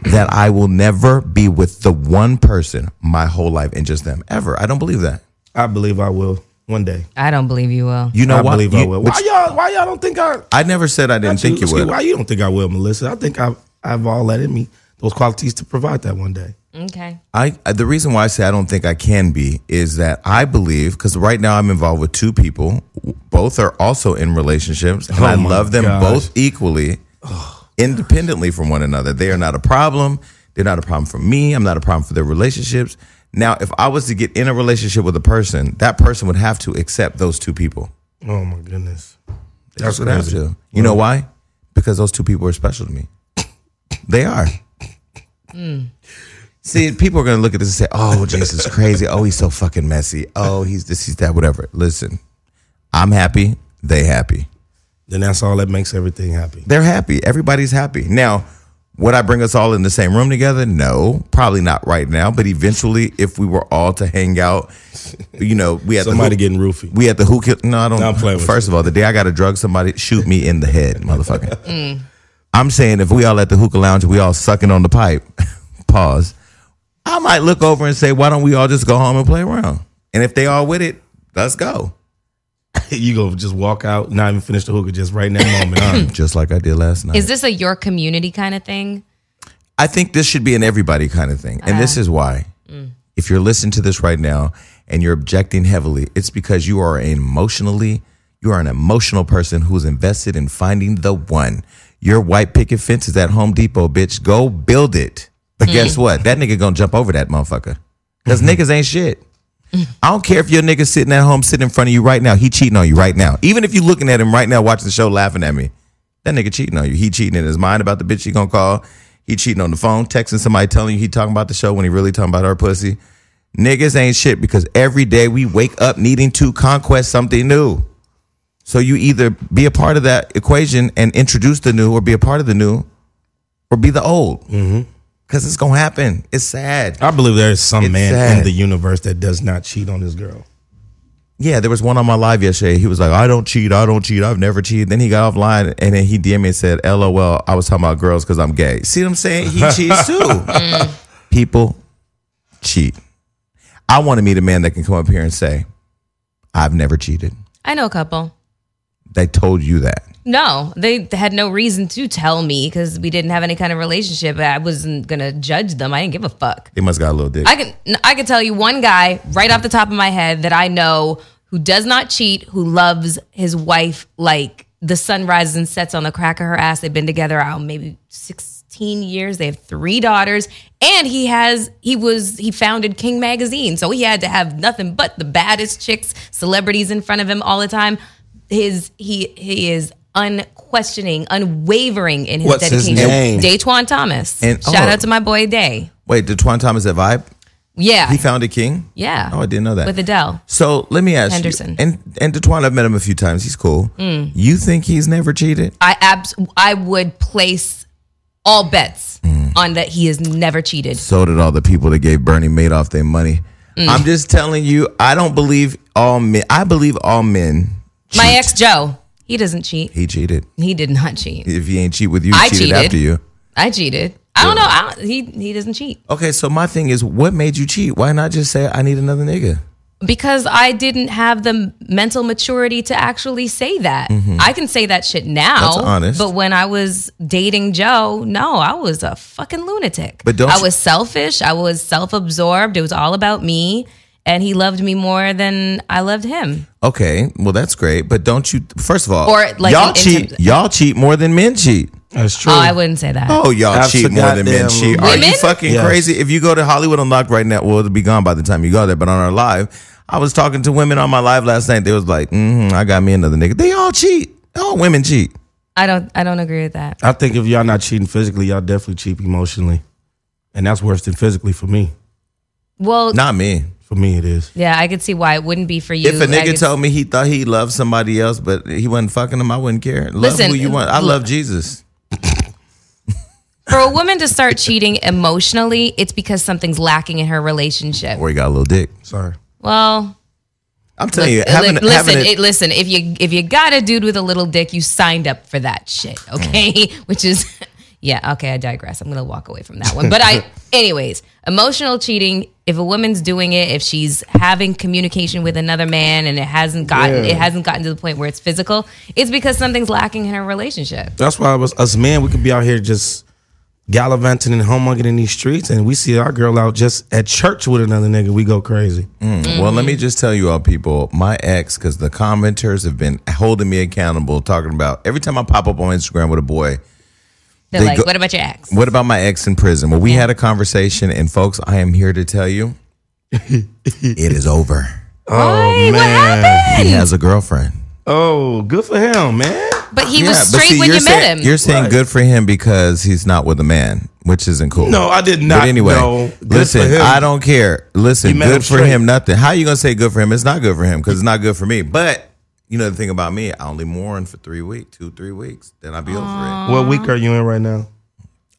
that I will never be with the one person my whole life and just them ever. I don't believe that. I believe I will one day. I don't believe you will. You know I what? believe I You- will. but Why y'all? Why y'all don't think I? I never said I didn't think you Excuse- would. Why you don't think I will, Melissa? I think I, I have all that in me, those qualities to provide that one day. Okay. I I- the reason why I say I don't think I can be is that I believe because right now I'm involved with two people, both are also in relationships, and Oh I love them gosh. both equally, independently from one another. They are not a problem. They're not a problem for me. I'm not a problem for their relationships. Now, if I was to get in a relationship with a person, that person would have to accept those two people. Oh my goodness, They that's what would have crazy. to. You know why? Because those two people are special to me. They are. Hmm. See, people are going to look at this and say, "Oh, Jason's crazy. Oh, he's so fucking messy. Oh, he's this, he's that, whatever." Listen, I'm happy. They happy. Then that's all that makes everything happy. They're happy. Everybody's happy. Now, would I bring us all in the same room together? No, probably not right now. But eventually, if we were all to hang out, you know, we had Somebody the, getting roofie. we had the who killed. No, I don't. No, I'm playing with first of all, the day I got to drug somebody, shoot me in the head, [LAUGHS] motherfucker. Mm. I'm saying if we all at the hookah lounge, we all sucking on the pipe. [LAUGHS] Pause. I might look over and say, why don't we all just go home and play around? And if they all with it, let's go. [LAUGHS] you go just walk out, not even finish the hookah, just right in that moment. huh? [CLEARS THROAT] Just like I did last night. Is this a your community kind of thing? I think this should be an everybody kind of thing. And this is why. Mm. If you're listening to this right now and you're objecting heavily, it's because you are emotionally, you are an emotional person who's invested in finding the one. Your white picket fence is at Home Depot, bitch. Go build it. But hmm. guess what? That nigga gonna jump over that motherfucker. Because mm-hmm. niggas ain't shit. [LAUGHS] I don't care if your nigga sitting at home, sitting in front of you right now. He cheating on you right now. Even if you looking at him right now, watching the show, laughing at me. That nigga cheating on you. He cheating in his mind about the bitch he gonna call. He cheating on the phone, texting somebody, telling you he talking about the show when he really talking about her pussy. Niggas ain't shit because every day we wake up needing to conquest something new. So you either be a part of that equation and introduce the new, or be a part of the new, or be the old. Mm-hmm. Because it's gonna happen. It's sad. I believe there is some It's man sad. in the universe that does not cheat on his girl. Yeah, there was one on my live yesterday. He was like, I don't cheat. I don't cheat. I've never cheated. Then he got offline and then he DM'd me and said, LOL, I was talking about girls because I'm gay. See what I'm saying? He [LAUGHS] cheats too. Mm. People cheat. I want to meet a man that can come up here and say, I've never cheated. I know a couple. They told you that. No, they had no reason to tell me because we didn't have any kind of relationship. I wasn't gonna judge them. I didn't give a fuck. They must got a little dick. I can I can tell you one guy right off the top of my head that I know who does not cheat, who loves his wife like the sun rises and sets on the crack of her ass. They've been together out maybe 16 years. They have three daughters. And he has he was he founded King Magazine. So he had to have nothing but the baddest chicks, celebrities in front of him all the time. His he he is unquestioning, unwavering in his What's his dedication. name? Datwon Thomas. And- Shout oh. out to my boy Day. Wait, did Twan Thomas that vibe? Yeah. He found a king? Yeah. Oh, I didn't know that. With Adele. so let me ask Henderson. you. And and Datwon, I've met him a few times. He's cool. You think he's never cheated? I abs- I would place all bets on that he has never cheated. So did all the people that gave Bernie Madoff their money. Mm. I'm just telling you, I don't believe all men. I believe all men. My ex Joe, he doesn't cheat. he cheated. He did not cheat. If he ain't cheat with you, he I cheated, cheated. after you. I cheated. I don't know. I don't, he he doesn't cheat Okay, so my thing is, what made you cheat? Why not just say I need another nigga? because I didn't have the mental maturity to actually say that. I can say that shit now. Mm-hmm. That's honest. But when I was dating Joe, no, I was a fucking lunatic. But don't I was selfish. I was self-absorbed. It was all about me. And he loved me more than I loved him. Okay, well that's great, but don't you? First of all, Or, like, y'all in- in cheat. terms- y'all cheat more than men cheat. That's true. Oh, I wouldn't say that. Oh, y'all cheat more than men Absolute cheat. Are you fucking Yes. crazy? If you go to Hollywood Unlocked right now, well, it'll be gone by the time you go there. But on our live, I was talking to women on my live last night. They was like, mm-hmm, "I got me another nigga." They all cheat. All women cheat. I don't. I don't agree with that. I think if y'all not cheating physically, y'all definitely cheat emotionally, and that's worse than physically for me. Well, Not me. For me, it is. yeah, I could see why it wouldn't be for you. If a nigga could- told me he thought he loved somebody else, but he wasn't fucking him, I wouldn't care. Love Listen, who you want. I l- love Jesus. for a woman to start cheating emotionally, it's because something's lacking in her relationship. Or he got a little dick. Sorry. Well, I'm telling you, li- having, listen, having it, it, listen. If you if you got a dude with a little dick, you signed up for that shit. Okay, mm. [LAUGHS] which is yeah. Okay, I digress. I'm gonna walk away from that one. But I, [LAUGHS] anyways, emotional cheating. If a woman's doing it, if she's having communication with another man and it hasn't gotten Yeah. it hasn't gotten to the point where it's physical, it's because something's lacking in her relationship. That's why us, us men, we could be out here just gallivanting and homemugging in these streets, and we see our girl out just at church with another nigga. We go crazy. Mm. Well, let me just tell you all, people, my ex, because the commenters have been holding me accountable, talking about every time I pop up on Instagram with a boy, They're They like, go- "What about your ex?" what about my ex in prison? Well, we had a conversation, and folks, I am here to tell you, [LAUGHS] it is over. Why? What oh, happened? He has a girlfriend. Oh, good for him, man. But he Yeah, was straight see, when you're saying, met him. You're saying Right. good for him because he's not with a man, which isn't cool. No, I did not But anyway, know. Good for listen, him. I don't care. Listen, good him for straight. him, nothing. How are you gonna say good for him? It's not good for him because it's not good for me. But you know the thing about me, I only mourn for three weeks, two, three weeks, then I'll be over it. What week are you in right now?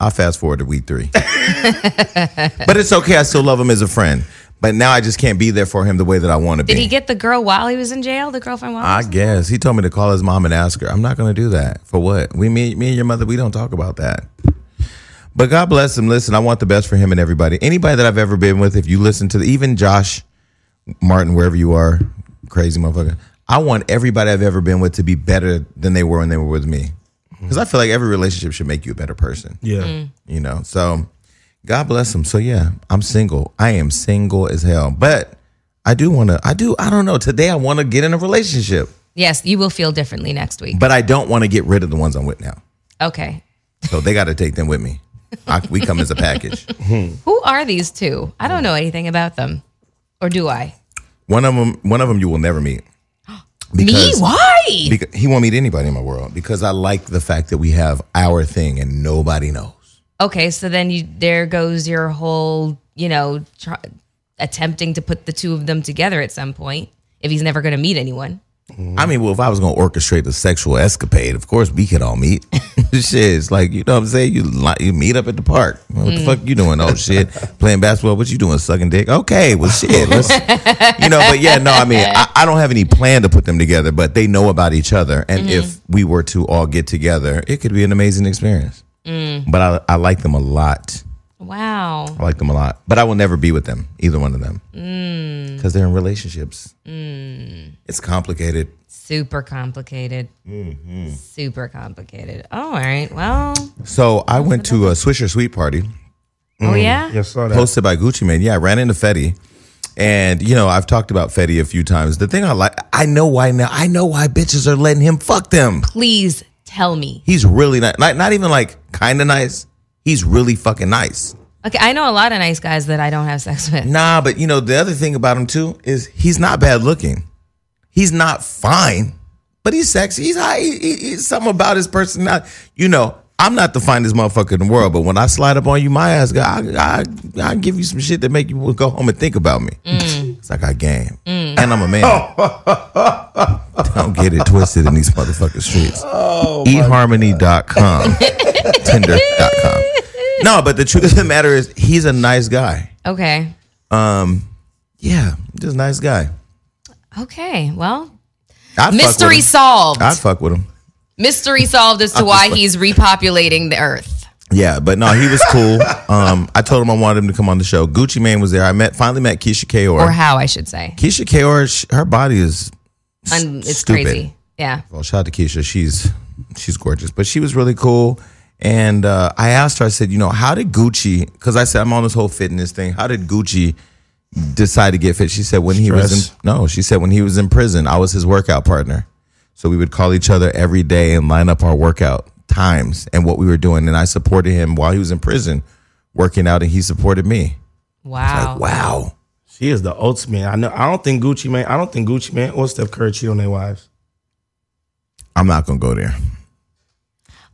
I'll fast forward to week three. [LAUGHS] but it's okay. I still love him as a friend. But now I just can't be there for him the way that I want to be. Did he get the girl while he was in jail? The girlfriend while? I was in guess he told me to call his mom and ask her. I'm not going to do that. For what? We, me, me and your mother, we don't talk about that. But God bless him. Listen, I want the best for him and everybody. Anybody that I've ever been with, if you listen to the, even Josh Martin, wherever you are, crazy motherfucker. I want everybody I've ever been with to be better than they were when they were with me. Because I feel like every relationship should make you a better person. Yeah. Mm. You know, so God bless them. So yeah, I'm single. I am single as hell. But I do want to. I do. I don't know. Today I want to get in a relationship, Yes, you will feel differently next week. but I don't want to get rid of the ones I'm with now. Okay. So they got to take them with me. I, we come as a package. [LAUGHS] Who are these two? I don't know anything about them. Or do I? One of them. One of them you will never meet. Me? Why? Because he won't meet anybody in my world because I like the fact that we have our thing and nobody knows. Okay, so then you there goes your whole, you know, try, attempting to put the two of them together at some point if he's never going to meet anyone. I mean, well, if I was gonna orchestrate a sexual escapade, of course we could all meet. [LAUGHS] shit, it's like you know what I'm saying. You li- you meet up at the park. What the mm. fuck you doing? Oh shit, [LAUGHS] playing basketball. What you doing? Sucking dick? Okay, well shit. Let's, [LAUGHS] you know, but yeah, no. I mean, I, I don't have any plan to put them together, but they know about each other, and if mm-hmm. we were to all get together, it could be an amazing experience. Mm. But I I like them a lot. Wow. I like them a lot, but I will never be with them, either one of them, mm. because they're in relationships. Mm. It's complicated. Super complicated. Mm-hmm. Super complicated. Oh, all right. Well, So I went to a Swisher Sweet party oh mm. yeah. Yes, saw that. hosted by Gucci Mane. Yeah, I ran into Fetty. And you know, I've talked about Fetty a few times. The thing I like, I know why now. I know why bitches are letting him fuck them. Please tell me. He's really not, not, not even like kind of nice. He's really fucking nice. Okay, I know a lot of nice guys that I don't have sex with. Nah, but you know, the other thing about him too is he's not bad looking. He's not fine, but he's sexy. He's high. He, he- he's something about his personality. You know, I'm not the finest motherfucker in the world, but when I slide up on you, my ass, I, I, I give you some shit that make you go home and think about me. It's like got game, and I'm a man. [LAUGHS] Don't get it twisted in these motherfucking streets. Oh, eHarmony.com, [LAUGHS] Tinder.com. No, but the truth of the matter is, he's a nice guy. Okay. Um, yeah, just a nice guy. Okay. Well, I'd mystery solved. I'd fuck with him. mystery solved as to why he's repopulating the earth. Yeah, but no, he was cool. [LAUGHS] um, I told him I wanted him to come on the show. Gucci Mane was there. I met finally met Keyshia Ka'oir. Or how I should say. Keyshia Ka'oir, sh- her body is Un- it's stupid. crazy. Yeah. Well, shout out to Keyshia. She's she's gorgeous, but she was really cool. And uh, I asked her. I said, you know, how did Gucci? Because I said I'm on this whole fitness thing. How did Gucci decide to get fit? She said when he was in no. She said when he was in prison, I was his workout partner. So we would call each other every day and line up our workout times and what we were doing. And I supported him while he was in prison, working out, and he supported me. Wow. Like wow. She is the ultimate. I know. I don't think Gucci Mane. I don't think Gucci Mane or Steph Curry cheat on their wives. I'm not gonna go there.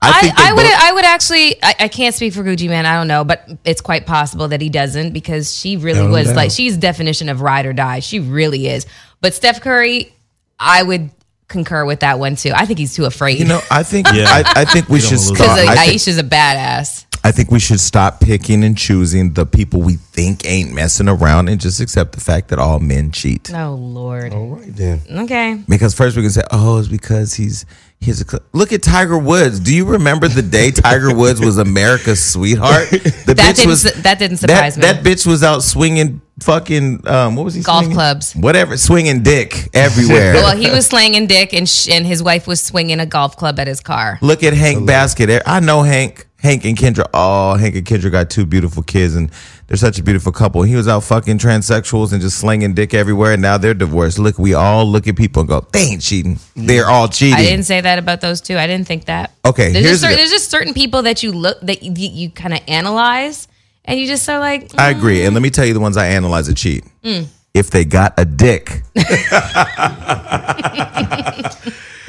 I, think they I would both- I would actually I, I can't speak for Gucci Mane I don't know but it's quite possible that he doesn't because she really No was doubt. like she's definition of ride or die she really is but Steph Curry I would concur with that one too I think he's too afraid You know, I think [LAUGHS] Yeah. I, I think we don't should stop. because like, Ayesha's a badass I think we should stop picking and choosing the people we think ain't messing around and just accept the fact that all men cheat. oh lord All right then. okay Because first we can say, "Oh, it's because he's he's a." cl-" Look at Tiger Woods. Do you remember the day Tiger Woods was America's sweetheart? [LAUGHS] The That didn't su- that didn't surprise that, me. That bitch was out swinging fucking um, what was he? Golf swinging? clubs. whatever, swinging dick everywhere. [LAUGHS] well he was slanging dick and sh- and his wife was swinging a golf club at his car Look at Hank Baskett. I know Hank. Hank and Kendra. Oh, Hank and Kendra got two beautiful kids, and they're such a beautiful couple. He was out fucking transsexuals and just slinging dick everywhere, and now they're divorced. Look, we all look at people and go, "They ain't cheating. They're all cheating." I didn't say that about those two. I didn't think that. Okay, there's here's just, certain, the- there's just certain people that you look that you, you kind of analyze, and you just are like, I agree. And let me tell you the ones I analyze that cheat. Mm. If they got a dick. [LAUGHS] [LAUGHS]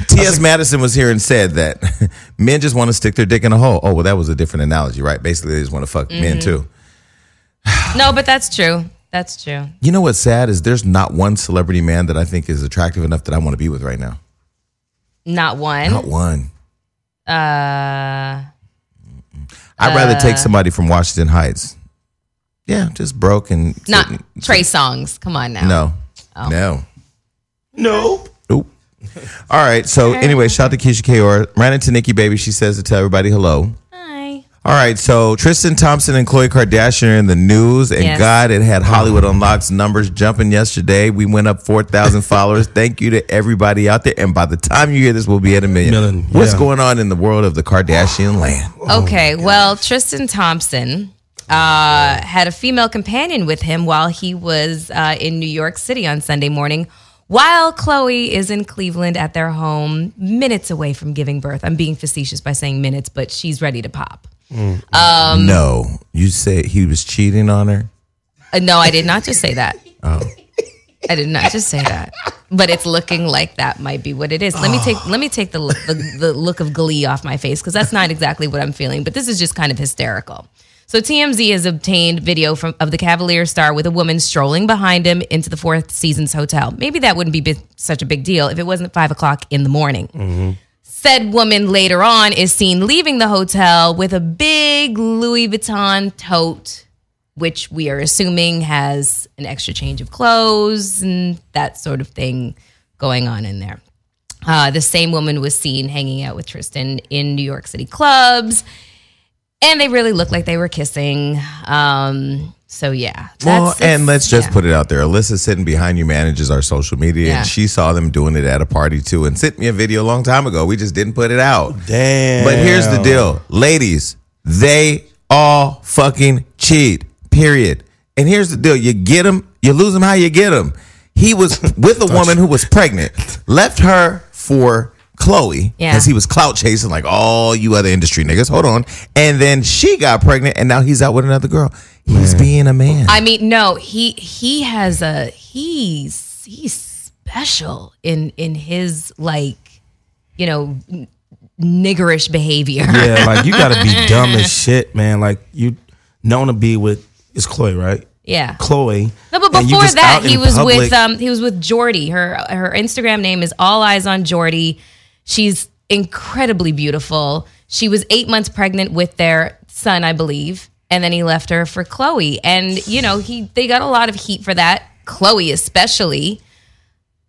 T.S. Madison was here and said that [LAUGHS] men just want to stick their dick in a hole. Oh, well, that was a different analogy, right? Basically, they just want to fuck Mm-hmm. men too. [SIGHS] no, but that's true. That's true. You know what's sad is there's not one celebrity man that I think is attractive enough that I want to be with right now. Not one. Not one. Uh, I'd rather take somebody from Washington Heights. Yeah, just broke and not sitting- Trey Songz. Come on now. No, Oh. no. Nope. Nope. All right. So [LAUGHS] anyway, shout out to Keyshia Ka'oir. Ran into Nikki Baby. She says to tell everybody hello. Hi. All right. So Tristan Thompson and Khloe Kardashian are in the news, and Yes. God, it had Hollywood Unlocks numbers jumping yesterday. We went up four thousand [LAUGHS] followers. Thank you to everybody out there. And by the time you hear this, we'll be at a million. Million, What's yeah. going on in the world of the Kardashian land? [LAUGHS] Okay. well, Tristan Thompson uh, had a female companion with him while he was uh, in New York City on Sunday morning. While Khloe is in Cleveland at their home, minutes away from giving birth. I'm being facetious by saying minutes, but she's ready to pop. Um, no, you said he was cheating on her. Uh, no, I did not just say that. Oh. I did not just say that. But it's looking like that might be what it is. Let me take let me take the look, the, the look of glee off my face because that's not exactly what I'm feeling. But this is just kind of hysterical. So TMZ has obtained video from of the Cavalier star with a woman strolling behind him into the Fourth Seasons hotel. Maybe that wouldn't be such a big deal if it wasn't five o'clock in the morning. Said woman later on is seen leaving the hotel with a big Louis Vuitton tote which we are assuming has an extra change of clothes and that sort of thing going on in there. Uh, the same woman was seen hanging out with Tristan in New York City clubs, and they really looked like they were kissing. Um, so yeah, Well, and let's just yeah. put it out there. Alyssa sitting behind you manages our social media, Yeah. and she saw them doing it at a party too, and sent me a video a long time ago. We just didn't put it out. Damn. But here's the deal, ladies, they all fucking cheat. Period. And here's the deal: you get them, you lose them. How you get them? He was [LAUGHS] with a woman who was pregnant, left her for Khloe Yeah. he was clout chasing like all you other industry niggas. Hold on, and then she got pregnant, and now he's out with another girl. He's being a man. I mean, no, he he has a he's he's special in in his like you know n- niggerish behavior. Yeah, like you gotta be [LAUGHS] dumb as shit, man. Like you known to be with it's Khloe, right? Yeah. Khloe. No, but before that, he was public. with um he was with Jordy. Her her Instagram name is All Eyes on Jordy. She's incredibly beautiful. She was eight months pregnant with their son, I believe, and then he left her for Khloe. And you know he they got a lot of heat for that. Khloe especially.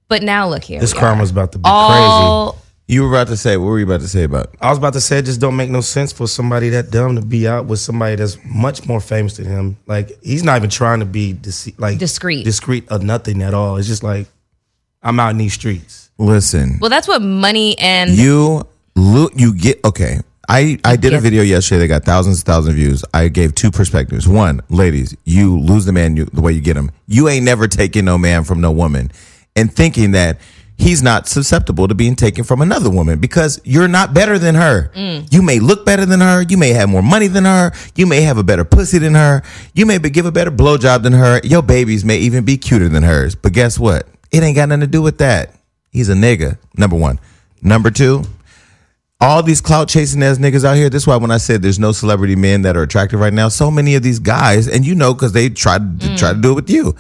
But now look here. This we karma's about to be crazy. all you were about to say, what were you about to say about? I was about to say it just don't make no sense for somebody that dumb to be out with somebody that's much more famous than him. Like he's not even trying to be dece- like Discreet. discreet or nothing at all. It's just like I'm out in these streets. Listen, well, that's what money and you look, you get okay. I, I did a video yesterday that got thousands and thousands of views. I gave two perspectives. One, ladies, you lose the man you, the way you get him. You ain't never taking no man from no woman, and thinking that he's not susceptible to being taken from another woman because you're not better than her. Mm. You may look better than her. You may have more money than her. You may have a better pussy than her. You may be, give a better blowjob than her. Your babies may even be cuter than hers. But guess what? It ain't got nothing to do with that. He's a nigga. Number one. Number two all these clout chasing ass niggas out here. This is why when I said there's no celebrity men that are attractive right now, so many of these guys, and you know, because they tried to try to do it with you.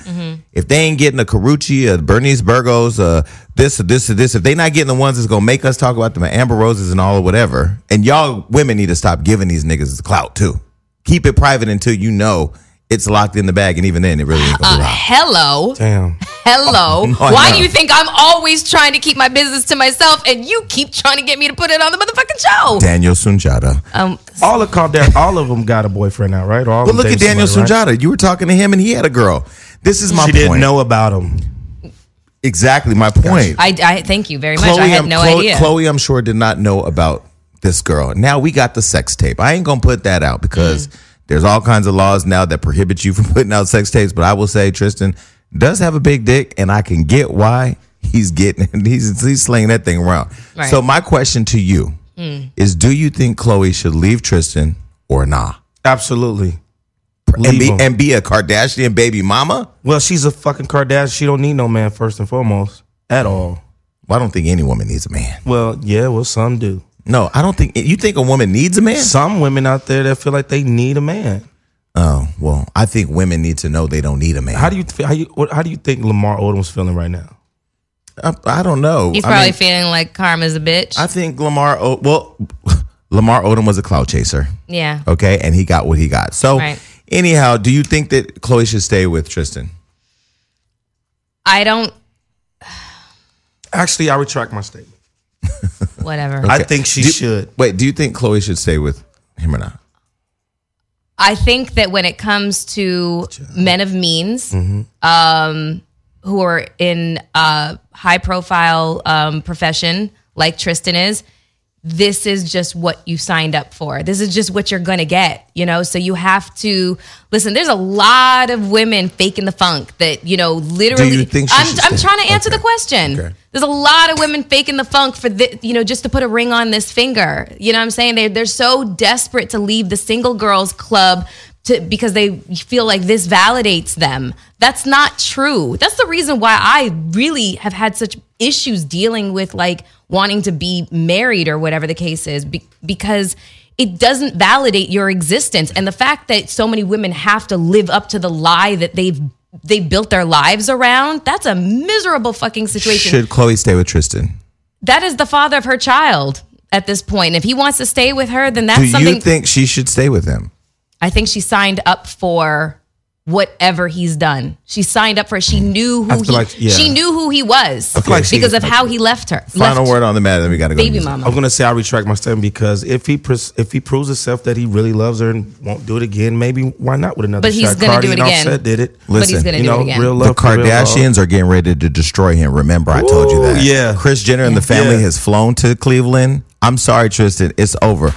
If they ain't getting a Karrueche, a Bernice Burgos, uh, this or this or this, if they not getting the ones that's gonna make us talk about them, Amber Roses and all or whatever, and y'all women need to stop giving these niggas the clout too. Keep it private until you know it's locked in the bag, and even then, it really ain't gonna be locked. Hello. Damn. Hello. [LAUGHS] I Why know. do you think I'm always trying to keep my business to myself and you keep trying to get me to put it on the motherfucking show? Daniel Sunjata. Um, All of Kardashian, all of them got a boyfriend now, right? All But look at Daniel somebody, right? Sunjata. You were talking to him, and he had a girl. This is my She point. didn't know about him. exactly my point. I, I thank you very much. I had I'm- no Khloe, idea. Khloe, I'm sure did not know about this girl. Now we got the sex tape. I ain't gonna put that out because Mm. There's all kinds of laws now that prohibit you from [LAUGHS] putting out sex tapes. But I will say Tristan does have a big dick, and I can get why he's getting [LAUGHS] he's he's slinging that thing around. Right. Mm. So my question to you is: Do you think Khloe should leave Tristan or nah? Absolutely. And be him. and be a Kardashian baby mama? Well, she's a fucking Kardashian. She don't need no man first and foremost at all. Well, I don't think any woman needs a man. Well, yeah, well, some do. No, I don't think you think a woman needs a man. Some women out there that feel like they need a man. Oh well, I think women need to know they don't need a man. How do you th- how you what, how do you think Lamar Odom's feeling right now? I, I don't know. He's I probably mean, feeling like karma's a bitch. I think Lamar. O- well, [LAUGHS] Lamar Odom was a clout chaser. yeah. Okay, and he got what he got. So Right. anyhow, do you think that Khloe should stay with Tristan? I don't. Actually, I retract my statement. Whatever. I think she Do- should. Wait, do you think Khloe should stay with him or not? I think that when it comes to men of means, um, who are in a high profile um, profession like Tristan is, this is just what you signed up for. This is just what you're gonna get, you know. So you have to listen. There's a lot of women faking the funk that you know literally. you I'm, I'm trying to answer Okay. the question. Okay. There's a lot of women faking the funk for the, you know just to put a ring on this finger. You know what I'm saying? They they're so desperate to leave the single girls club to because they feel like this validates them. That's not true. That's the reason why I really have had such issues dealing with like wanting to be married or whatever the case is be, because it doesn't validate your existence and the fact that so many women have to live up to the lie that they've they built their lives around that's a miserable fucking situation Should Khloe stay with Tristan? that is the father of her child at this point. If he wants to stay with her, then that's do something. you think she should stay with him? I think she signed up for whatever he's done. She signed up for. It. She knew who he. like- yeah. She knew who he was feel like she- because of how he left her. Final left word on the matter. Then we got to go. baby mama. I'm gonna say I retract my statement because if he pres- if he proves himself that he really loves her and won't do it again, maybe why not with another But he's shot? gonna Cardi do it and again. Offset did it. but he's Listen, gonna you do know, it again. real The love. for real love. Kardashians are getting ready to destroy him. Remember, I told you that. yeah. Kris Jenner and the family Yeah. has flown to Cleveland. I'm sorry, Tristan. It's over.